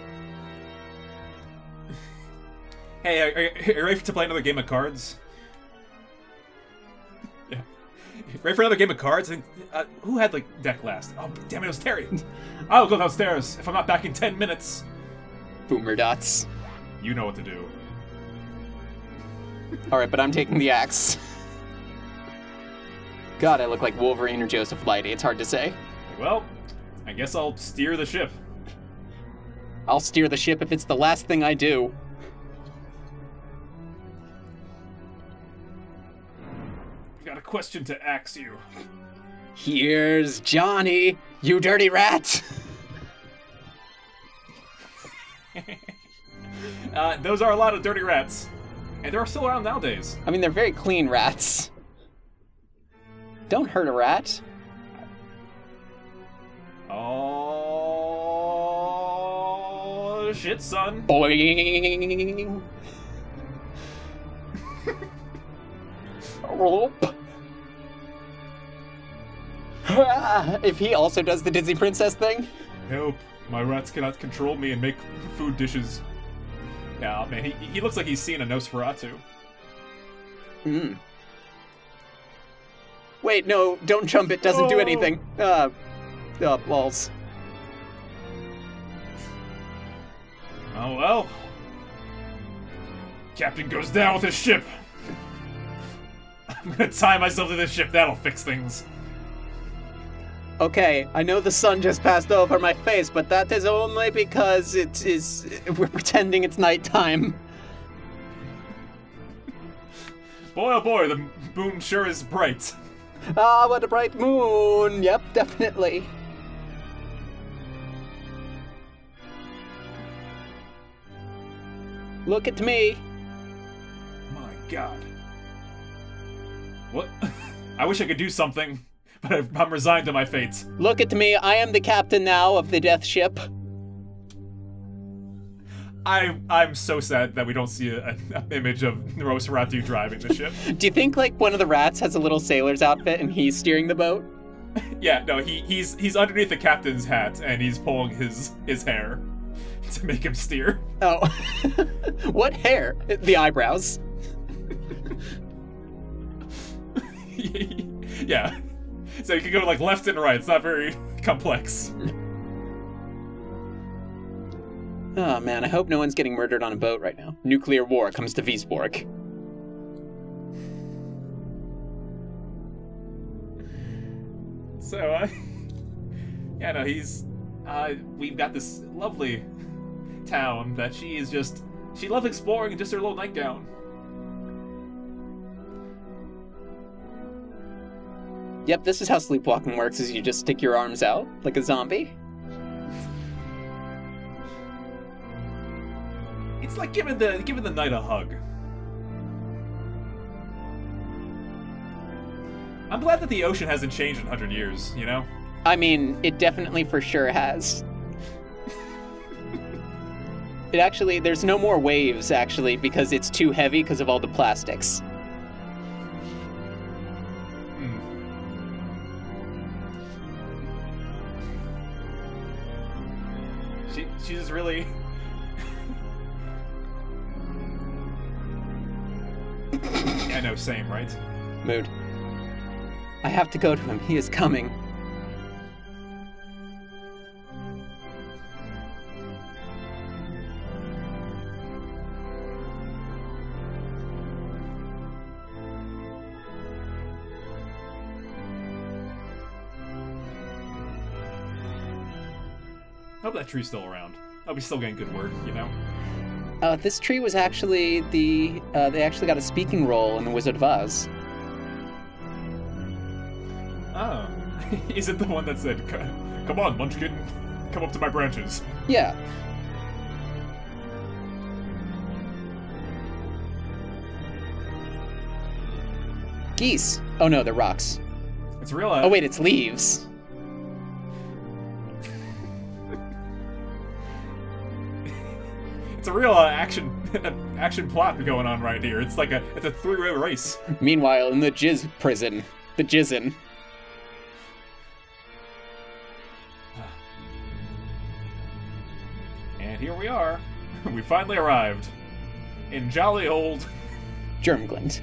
Hey, are, are, are you ready to play another game of cards? Ready for another game of cards? And, uh, who had like deck last? Oh, damn it, it was Terry. I'll go downstairs if I'm not back in ten minutes. Boomer dots. You know what to do. All right, but I'm taking the axe. God, I look like Wolverine or Joseph Lighty. It's hard to say. Well, I guess I'll steer the ship. I'll steer the ship if it's the last thing I do. Question to ask you. Here's Johnny, you dirty rat. Uh, those are a lot of dirty rats, and they're still around nowadays. I mean, they're very clean rats. Don't hurt a rat. Oh shit, son. Boing. Rope. If he also does the Disney princess thing, Help! My rats cannot control me and make food dishes. Yeah, man, he, he looks like he's seen a Nosferatu. Hmm. Wait, no, don't jump. It doesn't do Oh. anything. Uh, uh, balls. Oh well. Captain goes down with his ship. I'm gonna tie myself to this ship. That'll fix things. Okay, I know the sun just passed over my face, but that is only because it is. We're pretending it's nighttime. Boy, oh boy, the moon sure is bright. Ah, what a bright moon! Yep, definitely. Look at me. My God. What? I wish I could do something, but I'm resigned to my fate. Look at me. I am the captain now of the death ship. I I'm so sad that we don't see an image of Nosferatu driving the ship. Do you think like one of the rats has a little sailor's outfit and he's steering the boat? Yeah, no, he he's he's underneath the captain's hat and he's pulling his his hair to make him steer. Oh. what hair? The eyebrows. yeah. So you can go like left and right. It's not very complex. Oh man, I hope no one's getting murdered on a boat right now. Nuclear war comes to Wisborg. So uh Yeah, no, he's uh we've got this lovely town that she is just she loves exploring in just her little nightgown. Yep, this is how sleepwalking works is you just stick your arms out like a zombie. It's like giving the giving the night a hug. I'm glad that the ocean hasn't changed in 100 years, you know? I mean, it definitely for sure has. It actually, there's no more waves actually because it's too heavy because of all the plastics. She's really I know, same, right? Mood. I have to go to him. He is coming. That tree's still around. I'll be still getting good work, you know? Uh, this tree was actually the. Uh, they actually got a speaking role in The Wizard of Oz. Oh. Is it the one that said, Come on, Munchkin, come up to my branches? Yeah. Geese. Oh no, they're rocks. It's real. Uh, Oh wait, it's leaves. It's a real uh, action action plot going on right here. It's like a it's a three way race. Meanwhile, in the Jizz prison, the Jizzin. And here we are. We finally arrived in jolly old. Germgland.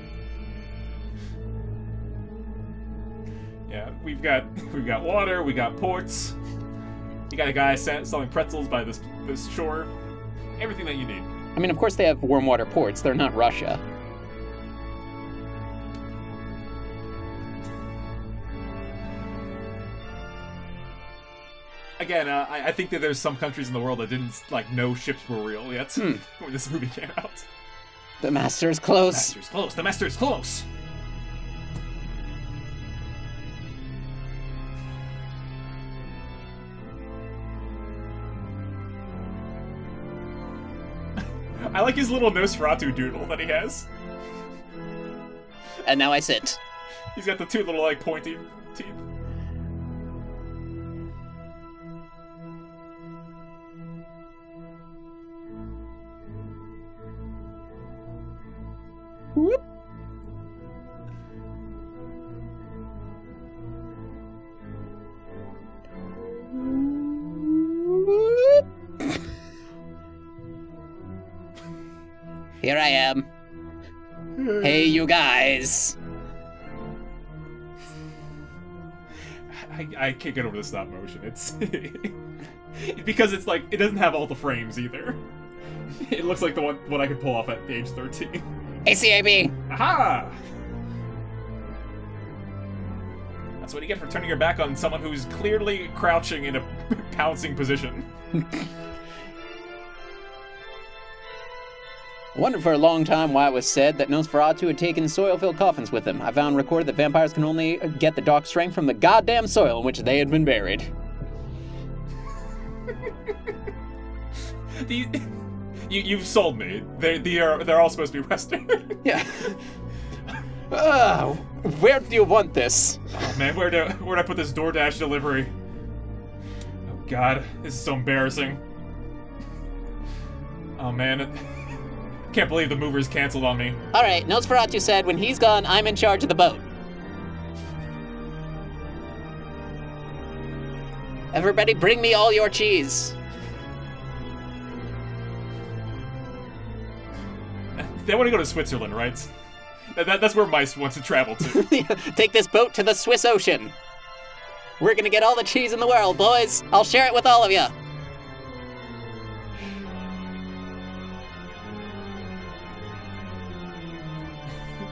Yeah, we've got we've got water, we got ports. You got a guy selling pretzels by this this shore. Everything that you need. I mean, of course they have warm water ports. They're not Russia. Again, uh, I, I think that there's some countries in the world that didn't like know ships were real yet Hmm. when this movie came out. The master is close. Master's close. The master's close. I like his little Nosferatu doodle that he has. And now I sit. He's got the two little like pointy teeth. Whoop. Whoop. Here I am. Hey, you guys. I, I can't get over the stop motion. It's because it's like it doesn't have all the frames either. It looks like the one what I could pull off at age 13. ACAB. Aha! That's what you get for turning your back on someone who's clearly crouching in a pouncing position. I wondered for a long time why it was said that Nosferatu had taken soil-filled coffins with him. I found recorded that vampires can only get the dark strength from the goddamn soil in which they had been buried. You, you've sold me. They, they are, they're all supposed to be Western. Yeah. Ah, where do you want this? oh man, where do where'd I put this DoorDash delivery? Oh god, this is so embarrassing. Oh man, can't believe the movers canceled on me. All right, Nosferatu said, when he's gone, I'm in charge of the boat. Everybody, bring me all your cheese. They want to go to Switzerland, right? That, that- that's where mice want to travel to. Take this boat to the Swiss Ocean. We're gonna get all the cheese in the world, boys. I'll share it with all of you.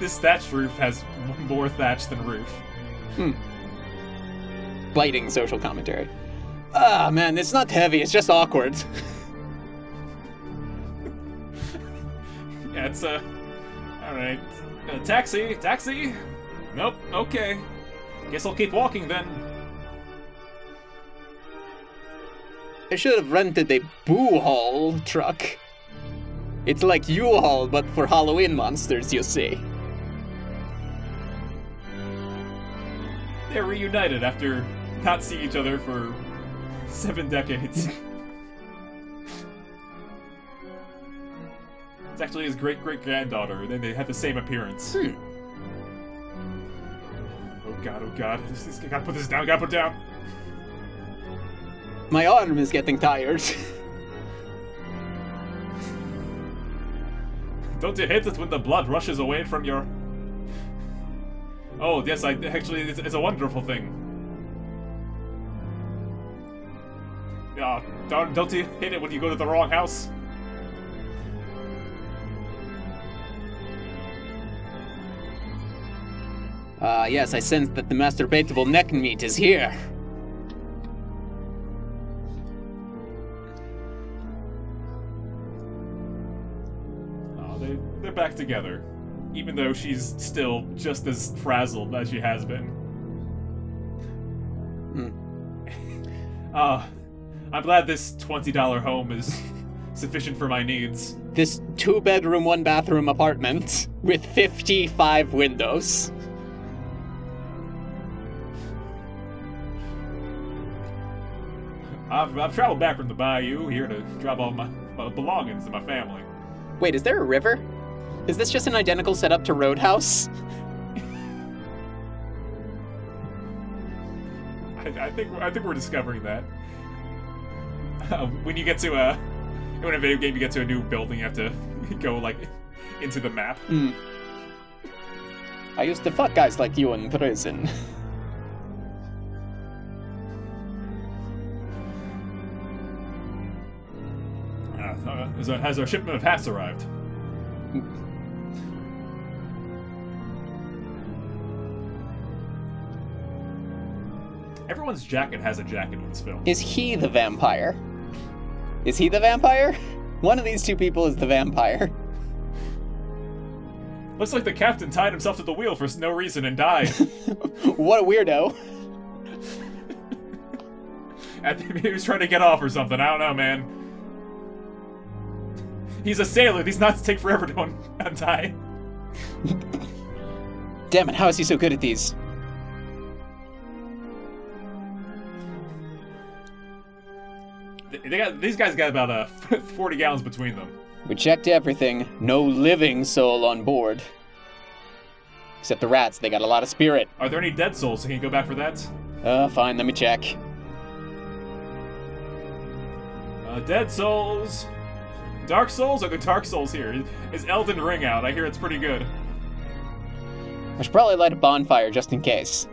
This thatched roof has more thatch than roof. Biting social commentary. Ah, man, it's not heavy. It's just awkward. Yeah, it's uh, all right. Uh, taxi, taxi. Nope. Okay. Guess I'll keep walking then. I should have rented a Boo-Haul truck. It's like U-Haul, but for Halloween monsters, you see. They're reunited after not see each other for seven decades. it's actually his great great granddaughter, and they have the same appearance. Hmm. Oh god, oh god. This, this, gotta put this down, gotta put it down. My arm is getting tired. Don't you hate it when the blood rushes away from your. Oh, yes, I actually, it's, it's a wonderful thing. Yeah, don't you hate it when you go to the wrong house? Ah, yes, I sense that the masturbatable neck meat is here. Oh, they, they're back together. Even though she's still just as frazzled as she has been. Ah, I'm glad this $20 home is sufficient for my needs. This two bedroom, one bathroom apartment with 55 windows. I've, I've traveled back from the bayou here to drop off my, my belongings to my family. Wait, is there a river? Is this just an identical setup to Roadhouse? I, I think I think we're discovering that. Uh, when you get to a in a video game, you get to a new building, you have to go like into the map. Hmm. I used to fuck guys like you in prison. Uh, uh, has, our, has our shipment of hats arrived? Everyone's jacket has a jacket in this film. Is he the vampire? Is he the vampire? One of these two people is the vampire. Looks like the captain tied himself to the wheel for no reason and died. what a weirdo. I think he was trying to get off or something. I don't know, man. He's a sailor. These knots take forever to untie. Damn it, how is he so good at these? They got these guys got about uh, 40 gallons between them. We checked everything. No living soul on board. Except the rats, they got a lot of spirit. Are there any dead souls? Can you go back for that? Uh, fine, let me check. Uh, dead souls. Dark souls? Are the dark souls here? Is Elden Ring out? I hear it's pretty good. I should probably light a bonfire just in case.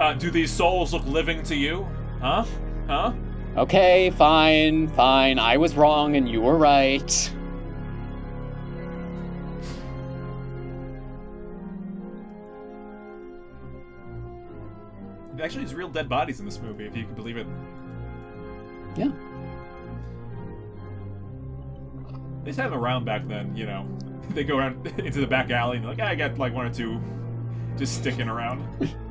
Uh, do these souls look living to you? Huh? Huh? Okay, fine, fine. I was wrong and you were right. Actually, there's real dead bodies in this movie, if you can believe it. Yeah. They just had them around back then, you know. They go around into the back alley and they're like, "Ah, I got like one or two just sticking around.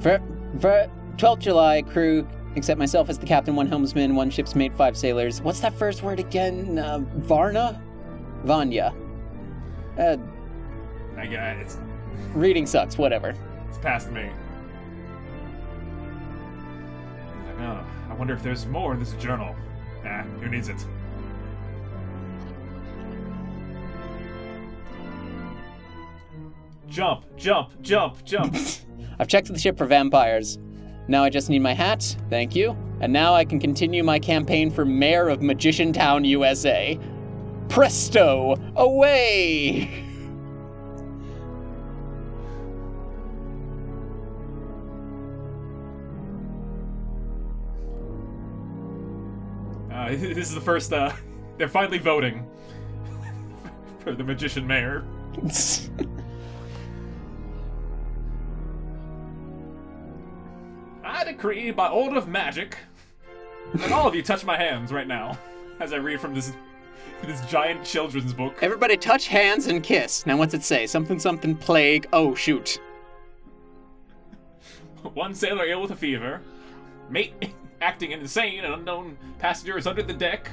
For, for 12th July, crew, except myself as the captain, one helmsman, one ship's mate, five sailors. What's that first word again? Uh, Varna? Vanya. Uh, I got it's reading sucks, whatever. it's past me. Oh, I wonder if there's more in this journal. Ah, who needs it? Jump, jump, jump, jump. I've checked the ship for vampires. Now I just need my hat, thank you. And now I can continue my campaign for mayor of Magician Town, USA. Presto! Away! Uh, this is the first, uh, they're finally voting for the magician mayor. Decree by order of magic that all of you touch my hands right now as I read from this this giant children's book. Everybody touch hands and kiss. Now what's it say? Something something plague. Oh shoot. One sailor ill with a fever, mate acting insane, An unknown passenger is under the deck.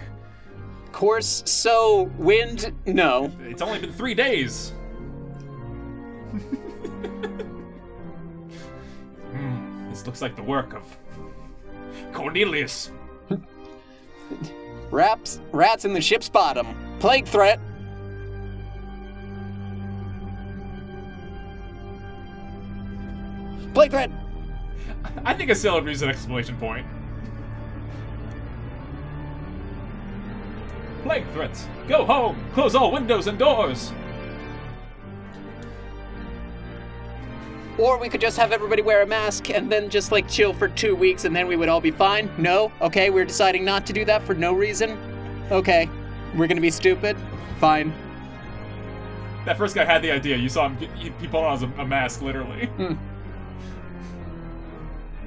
course. So, wind, no. It's only been three days. Looks like the work of Cornelius. Raps, rats in the ship's bottom. Plague threat. Plague threat. I think a celebrity is an exclamation point. Plague threats. Go home. Close all windows and doors. Or we could just have everybody wear a mask and then just like chill for two weeks and then we would all be fine. No? Okay, we're deciding not to do that for no reason. Okay, we're gonna be stupid. Fine. That first guy had the idea. You saw him. He, he pulled on a, a mask, literally. Hmm.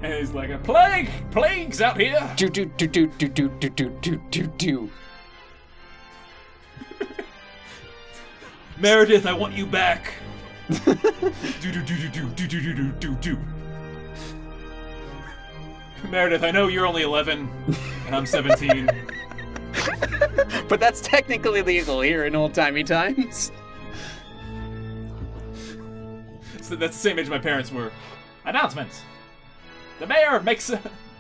And he's like, "A plague! Plagues out here!" Do do do do do do do do do do do. Meredith, I want you back. Do do do do do do do do do do. Meredith, I know you're only 11 and I'm 17. But that's technically legal here in old timey times. so that's the same age my parents were. Announcement. The mayor makes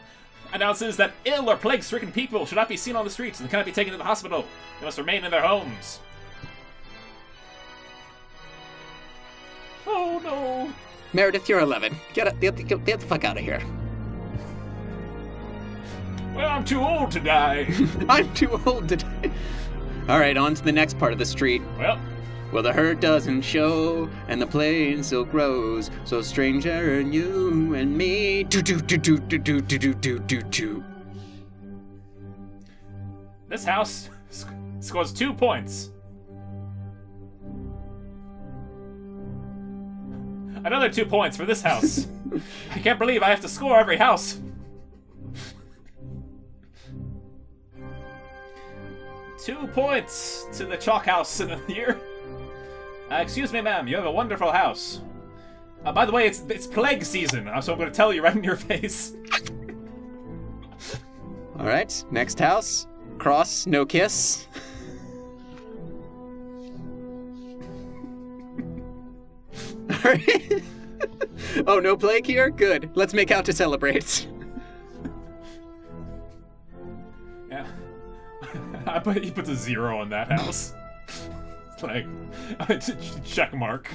announces that ill or plague-stricken people should not be seen on the streets and cannot be taken to the hospital. They must remain in their homes. Oh no. Meredith, you're 11. Get, get, get, get the fuck out of here. Well, I'm too old to die. I'm too old to die. All right, on to the next part of the street. well, Well, the hurt doesn't show, and the plain still grows. So stranger and you and me. Do do do do do do do do do do do. this house sc- scores two points. Another two points for this house. I can't believe I have to score every house. Two points to the chalk house in the year. Uh, excuse me, ma'am. You have a wonderful house. Uh, by the way, it's it's plague season, uh, so I'm going to tell you right in your face. All right, next house. Cross, no kiss. Oh, no plague here? Good. Let's make out to celebrate. Yeah. I put he puts a zero on that house. It's like check mark.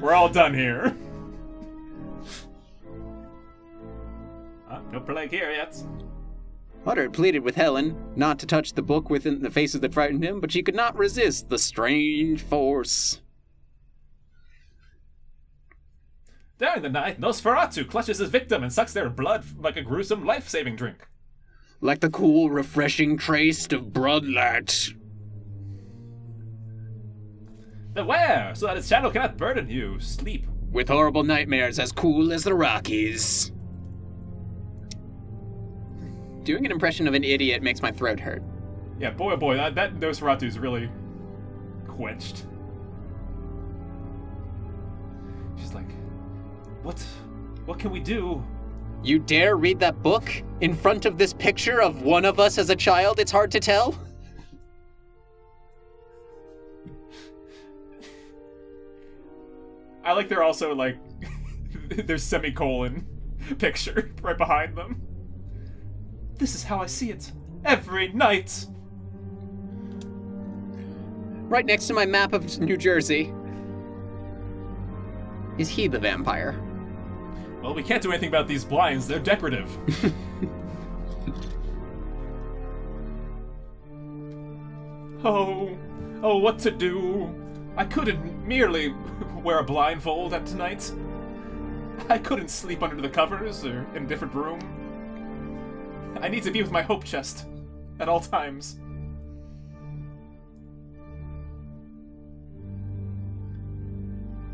We're all done here. Uh, no plague here yet. Hutter pleaded with Ellen not to touch the book within the faces that frightened him, but she could not resist the strange force. During the night, Nosferatu clutches his victim and sucks their blood like a gruesome life-saving drink. Like the cool, refreshing taste of bloodlet. Beware, so that its shadow cannot burden you. Sleep. With horrible nightmares as cool as the Rockies. Doing an impression of an idiot makes my throat hurt. Yeah, boy oh boy, that, that Nosferatu's really quenched. What? What can we do? You dare read that book in front of this picture of one of us as a child? It's hard to tell. I like they're also like there's semicolon picture right behind them. This is how I see it every night. Right next to my map of New Jersey. Is he the vampire? Well, we can't do anything about these blinds. They're decorative. oh, oh, what to do? I couldn't merely wear a blindfold at tonight. I couldn't sleep under the covers or in a different room. I need to be with my hope chest at all times.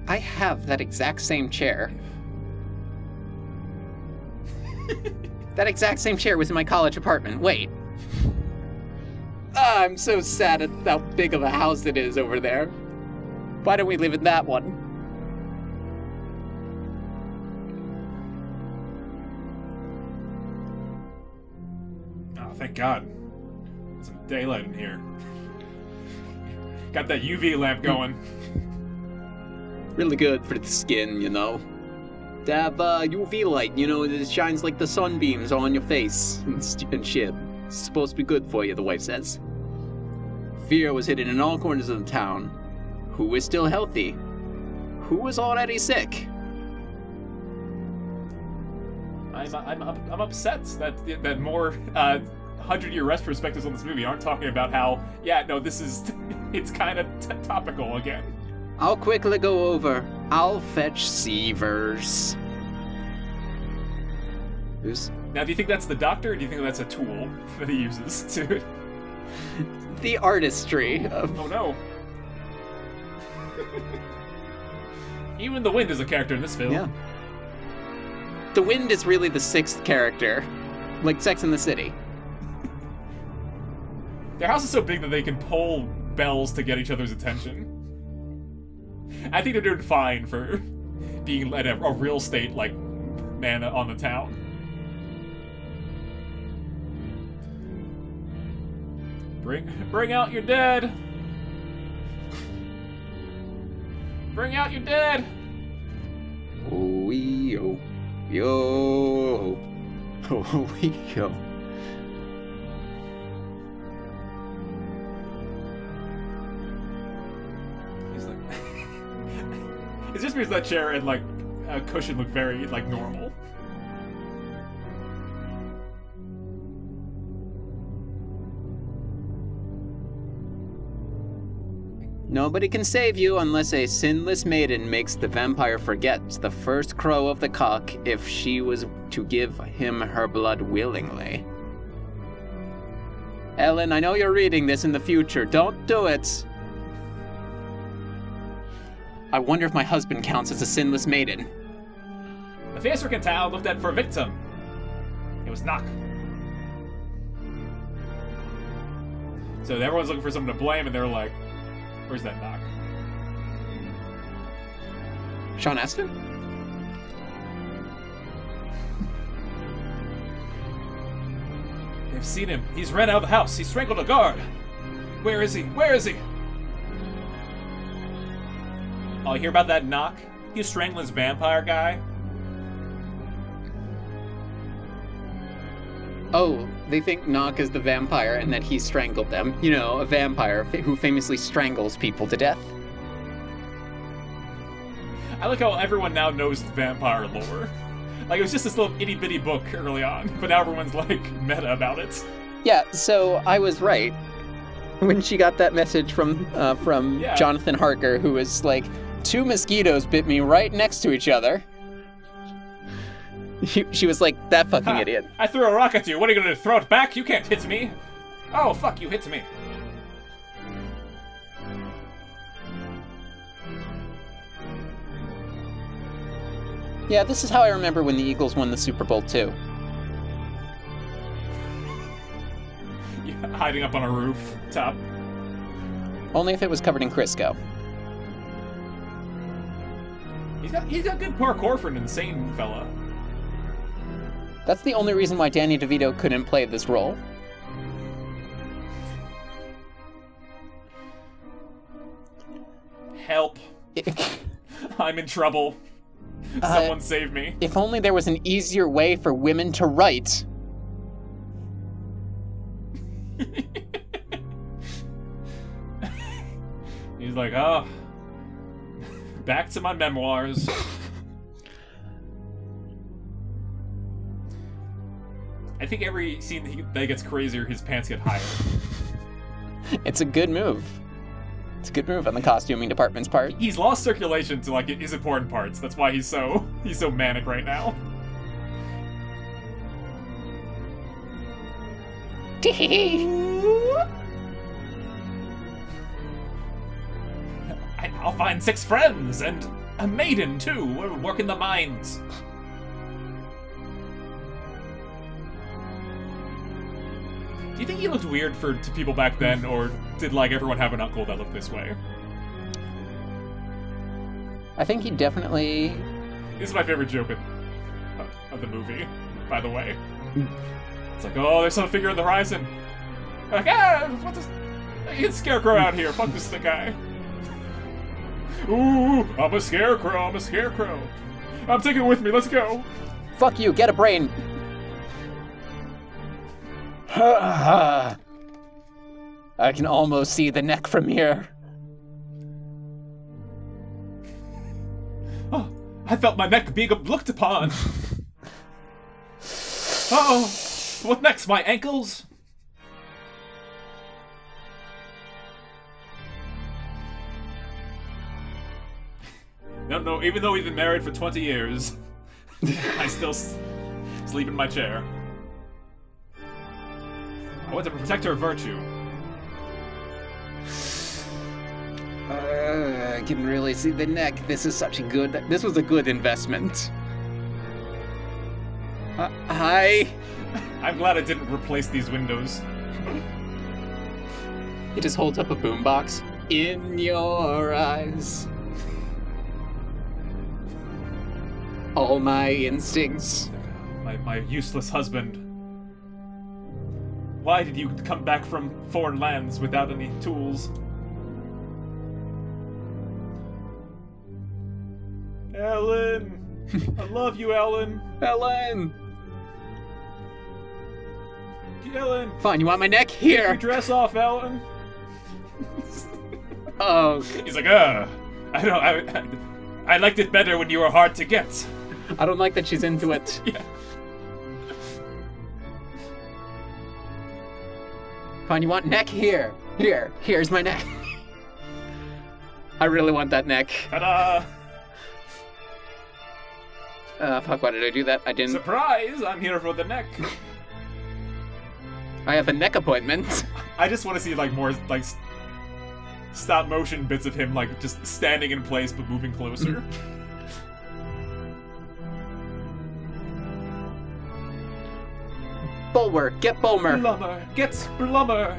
I have that exact same chair. that exact same chair was in my college apartment. Wait. Ah, I'm so sad at how big of a house it is over there. Why don't we live in that one? Oh, thank God. Some daylight in here. Got that UV lamp going. Really good for the skin, you know. To have uh, UV light, you know, it shines like the sunbeams on your face and, shit. It's supposed to be good for you, the wife says. Fear was hidden in all corners of the town. Who was still healthy? Who was already sick? I'm I'm I'm upset that that more uh, hundred year retrospectives on this movie aren't talking about how yeah no this is it's kind of t- topical again. I'll quickly go over. I'll fetch Sievers. Who's Now, do you think that's the doctor, or do you think that's a tool that he uses to? the artistry of Oh no! Even the wind is a character in this film. Yeah. The Wind is really the sixth character, like Sex in the City. Their house is so big that they can pull bells to get each other's attention. I think they're doing fine for being at a, a real estate like man on the town. Bring bring out your dead. Bring out your dead. Oh, oh, yo, oh, yo. It's just because that chair and like a cushion look very like normal. Nobody can save you unless a sinless maiden makes the vampire forget the first crow of the cock if she was to give him her blood willingly. Ellen, I know you're reading this in the future. Don't do it. I wonder if my husband counts as a sinless maiden. The face mercantile looked at for a victim. It was Knock. So everyone's looking for someone to blame, and they're like, "Where's that Knock?" Sean Astin? They've seen him. He's ran out of the house. He strangled a guard. Where is he? Where is he? Oh, you hear about that Knock? He was strangling this vampire guy. Oh, they think Knock is the vampire and that he strangled them. You know, a vampire fa- who famously strangles people to death. I like how everyone now knows vampire lore. Like it was just this little itty bitty book early on, but now everyone's like meta about it. Yeah, so I was right when she got that message from uh, from Yeah. Jonathan Harker, who was like, two mosquitoes bit me right next to each other. She, she was like, that fucking Ha, idiot. I threw a rock at you. What are you gonna do? Throw it back? You can't hit me. Oh fuck! You hit me. Yeah, this is how I remember when the Eagles won the Super Bowl too. Yeah, hiding up on a roof top. Only if it was covered in Crisco. He's got he's got good parkour for an insane fella. That's the only reason why Danny DeVito couldn't play this role. Help! I'm in trouble. Uh, Someone save me. if only there was an easier way for women to write. He's like, oh, back to my memoirs. I think every scene that he- that gets crazier, his pants get higher. It's a good move. It's a good move on the costuming department's part. He's lost circulation to like his important parts. That's why he's so he's so manic right now. I'll find six friends and a maiden too. We'll work in the mines. Do you think he looked weird for to people back then, or did like everyone have an uncle that looked this way? I think he definitely. This is my favorite joke of, of the movie, by the way. It's like, oh, there's some figure on the horizon. Like, ah, what the? It's Scarecrow out here. Fuck this guy. Ooh, I'm a Scarecrow. I'm a Scarecrow. I'm taking it with me. Let's go. Fuck you, get a brain. I can almost see the neck from here. Oh, I felt my neck being looked upon. oh, what next? My ankles? No, no, even though we've been married for 20 years, I still s- sleep in my chair. I want to protect her virtue. Uh, I can really see the neck. This is such a good. This was a good investment. Uh, hi. I'm glad I didn't replace these windows. He just holds up a boombox. In your eyes. All my instincts. My, my useless husband. Why did you come back from foreign lands without any tools? Ellen! I love you, Ellen! Ellen! Ellen! Fine, you want my neck? Take your Here! dress off, Ellen! Oh, He's like, uh, I don't, I, I, I liked it better when you were hard to get. I don't like that she's into it. Yeah. Fine, you want neck? Here. Here. Here's my neck. I really want that neck. Ta-da! Uh, fuck, why did I do that? I didn't. Surprise! I'm here for the neck. I have a neck appointment. I just want to see like more like stop motion bits of him like just standing in place but moving closer. Bulwer, get Bulmer. Blummer, get Blummer.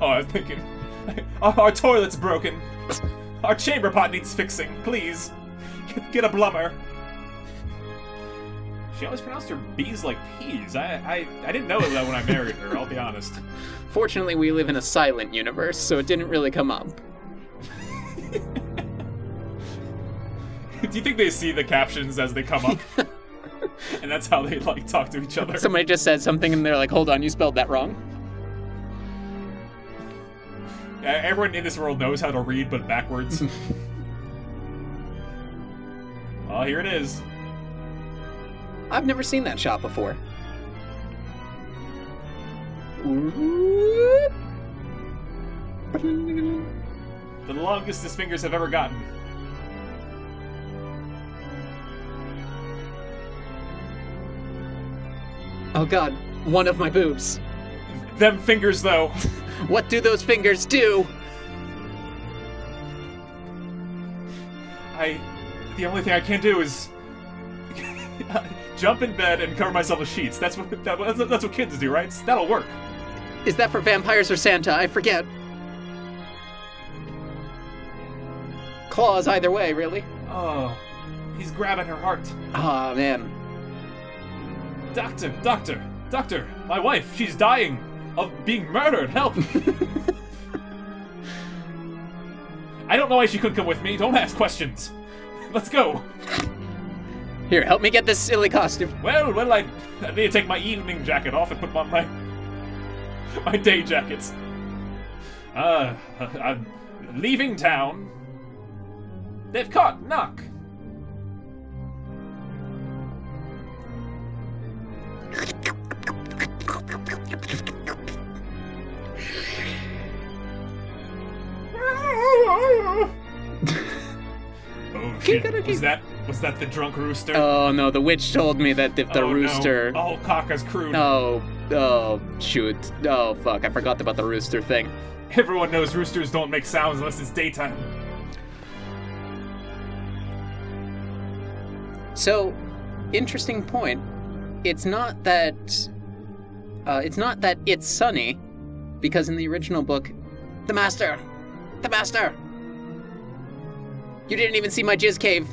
Oh, I was thinking, our, our toilet's broken. Our chamber pot needs fixing. Please, get, get a Blummer. She always pronounced her B's like P's. I, I, I didn't know that when I married her. I'll be honest. Fortunately, we live in a silent universe, so it didn't really come up. Do you think they see the captions as they come up? and that's how they like talk to each other. Somebody just said something and they're like, hold on, you spelled that wrong. Yeah, everyone in this world knows how to read, but backwards. oh, here it is. I've never seen that shot before. The longest his fingers have ever gotten. Oh god, one of my boobs. Them fingers, though. What do those fingers do? I. The only thing I can do is. jump in bed and cover myself with sheets. That's what that, that's, that's what kids do, right? That'll work. Is that for vampires or Santa? I forget. Claws either way, really. Oh, he's grabbing her heart. Ah, man. Doctor, doctor, doctor, my wife, she's dying of being murdered. Help! I don't know why she couldn't come with me. Don't ask questions. Let's go. Here, help me get this silly costume. Well, well, I, I need to take my evening jacket off and put on my my day jackets. Uh, I'm leaving town. They've caught Knock. Oh shit! Was that was that the drunk rooster? Oh no, the witch told me that if the Oh, no. rooster. Oh, Kaka's crew. Oh, oh, shoot. Oh, fuck. I forgot about the rooster thing. Everyone knows roosters don't make sounds unless it's daytime. So, interesting point. It's not that. Uh, it's not that it's sunny, because in the original book, the master! The master! You didn't even see my jizz cave!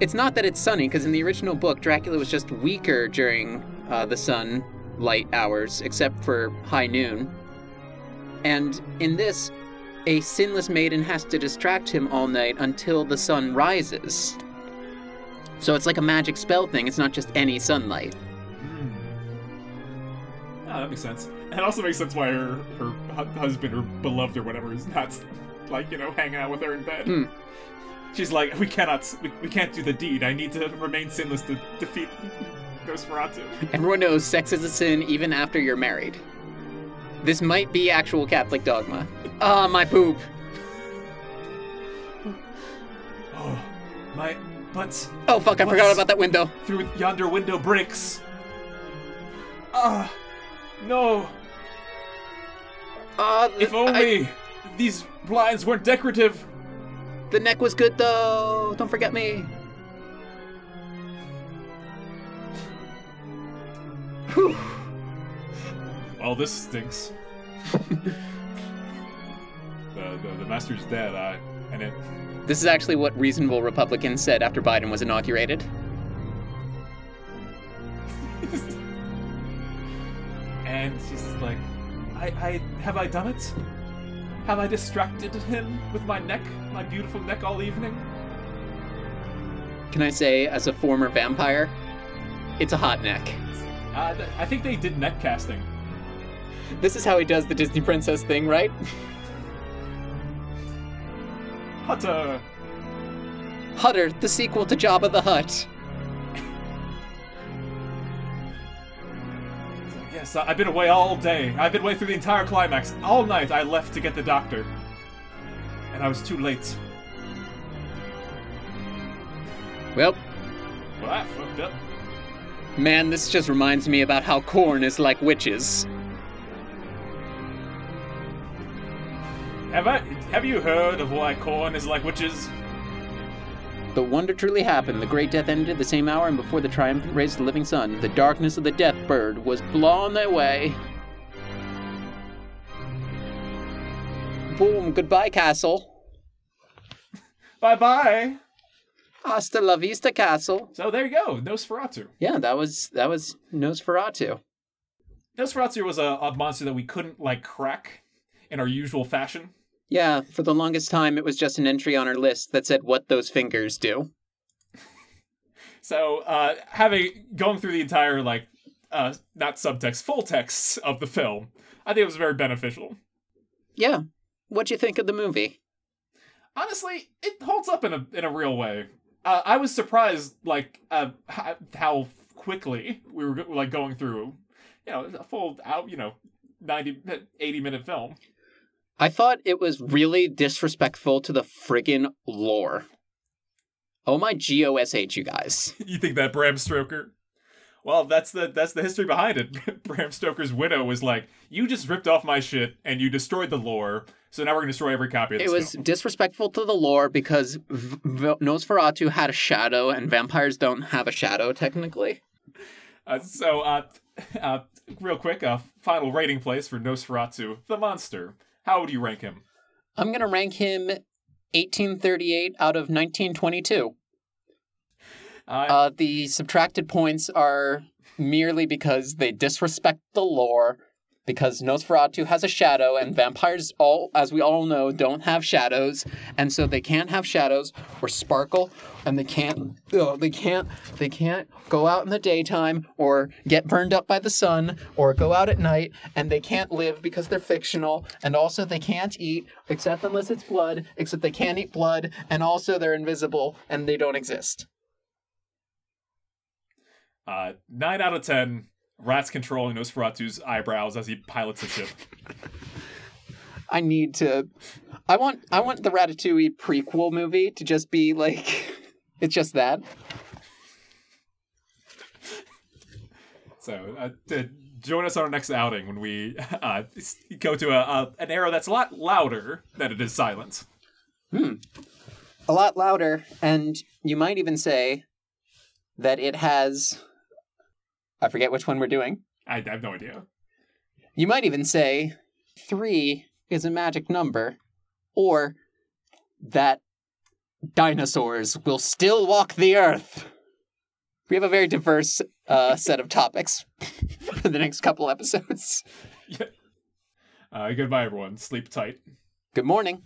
It's not that it's sunny, because in the original book, Dracula was just weaker during uh, the sun, light hours, except for high noon. And in this, a sinless maiden has to distract him all night until the sun rises. So it's like a magic spell thing, it's not just any sunlight. Hmm. Ah, that makes sense. And it also makes sense why her her hu- husband or beloved or whatever is not like you know hanging out with her in bed. Hmm. She's like, we cannot, we, we can't do the deed. I need to remain sinless to defeat Nosferatu. Everyone knows sex is a sin even after you're married. This might be actual Catholic dogma. Ah, my poop. Oh, my butt Oh fuck, I forgot about that window. through yonder window breaks. Ah, no. Ah, If I- only these blinds weren't decorative. the neck was good though. Don't forget me. Whew. Well, this stinks. the, the the master's dead. I and it. This is actually what reasonable Republicans said after Biden was inaugurated. and she's just like, I, I have I done it? Have I distracted him with my neck, my beautiful neck, all evening? Can I say, as a former vampire, it's a hot neck. Uh, th- I think they did neck casting. This is how he does the Disney princess thing, right? Hutter. Hutter, the sequel to Jabba the Hutt. Yes, I- I've been away all day. I've been away through the entire climax. All night I left to get the doctor. And I was too late. Well, Well, that fucked up. man, this just reminds me about how corn is like witches. Have I? Have you heard of why corn is like witches? The wonder truly happened. The great death ended at the same hour, and before the triumphant rays of the living sun, the darkness of the death bird was blown away. Boom, goodbye, castle. Bye bye. Hasta la vista, castle. So there you go, Nosferatu. Yeah, that was that was Nosferatu. Nosferatu was a, a monster that we couldn't like crack in our usual fashion. Yeah, for the longest time, it was just an entry on our list that said what those fingers do. So uh, having going through the entire like uh, not subtext, full text of the film, I think it was very beneficial. Yeah. What'd you think of the movie? Honestly, it holds up in a in a real way. Uh, I was surprised, like uh, how, how quickly we were like going through, you know, a full out, you know, 90, 80 minute film. I thought it was really disrespectful to the friggin' lore. Oh my GOSH, you guys. You think that Bram Stoker? Well, that's the that's the history behind it. Bram Stoker's widow was like, "You just ripped off my shit and you destroyed the lore, so now we're gonna destroy every copy of this." It was film." disrespectful to the lore because v- v- Nosferatu had a shadow and vampires don't have a shadow, technically. Uh, so, uh, uh, real quick, uh, final rating place for Nosferatu, the monster. How would you rank him? I'm gonna rank him 1838 out of 1922. Uh, Uh, the subtracted points are merely because they disrespect the lore, because Nosferatu has a shadow, and vampires, all as we all know, don't have shadows, and so they can't have shadows or sparkle, and they can't, oh, they can't, they can't go out in the daytime or get burned up by the sun or go out at night, and they can't live because they're fictional, and also they can't eat except unless it's blood, except they can't eat blood, and also they're invisible and they don't exist. uh, nine out of ten. Rats controlling Nosferatu's eyebrows as he pilots the ship. I need to. I want. I want the Ratatouille prequel movie to just be like, it's just that. So, uh, to join us on our next outing when we uh, go to a, a an era that's a lot louder than it is silent. Hmm. A lot louder, and you might even say that it has. I forget which one we're doing. I, I have no idea. You might even say three is a magic number, or that dinosaurs will still walk the earth. We have a very diverse uh, set of topics for the next couple episodes. Uh, goodbye, everyone. Sleep tight. Good morning.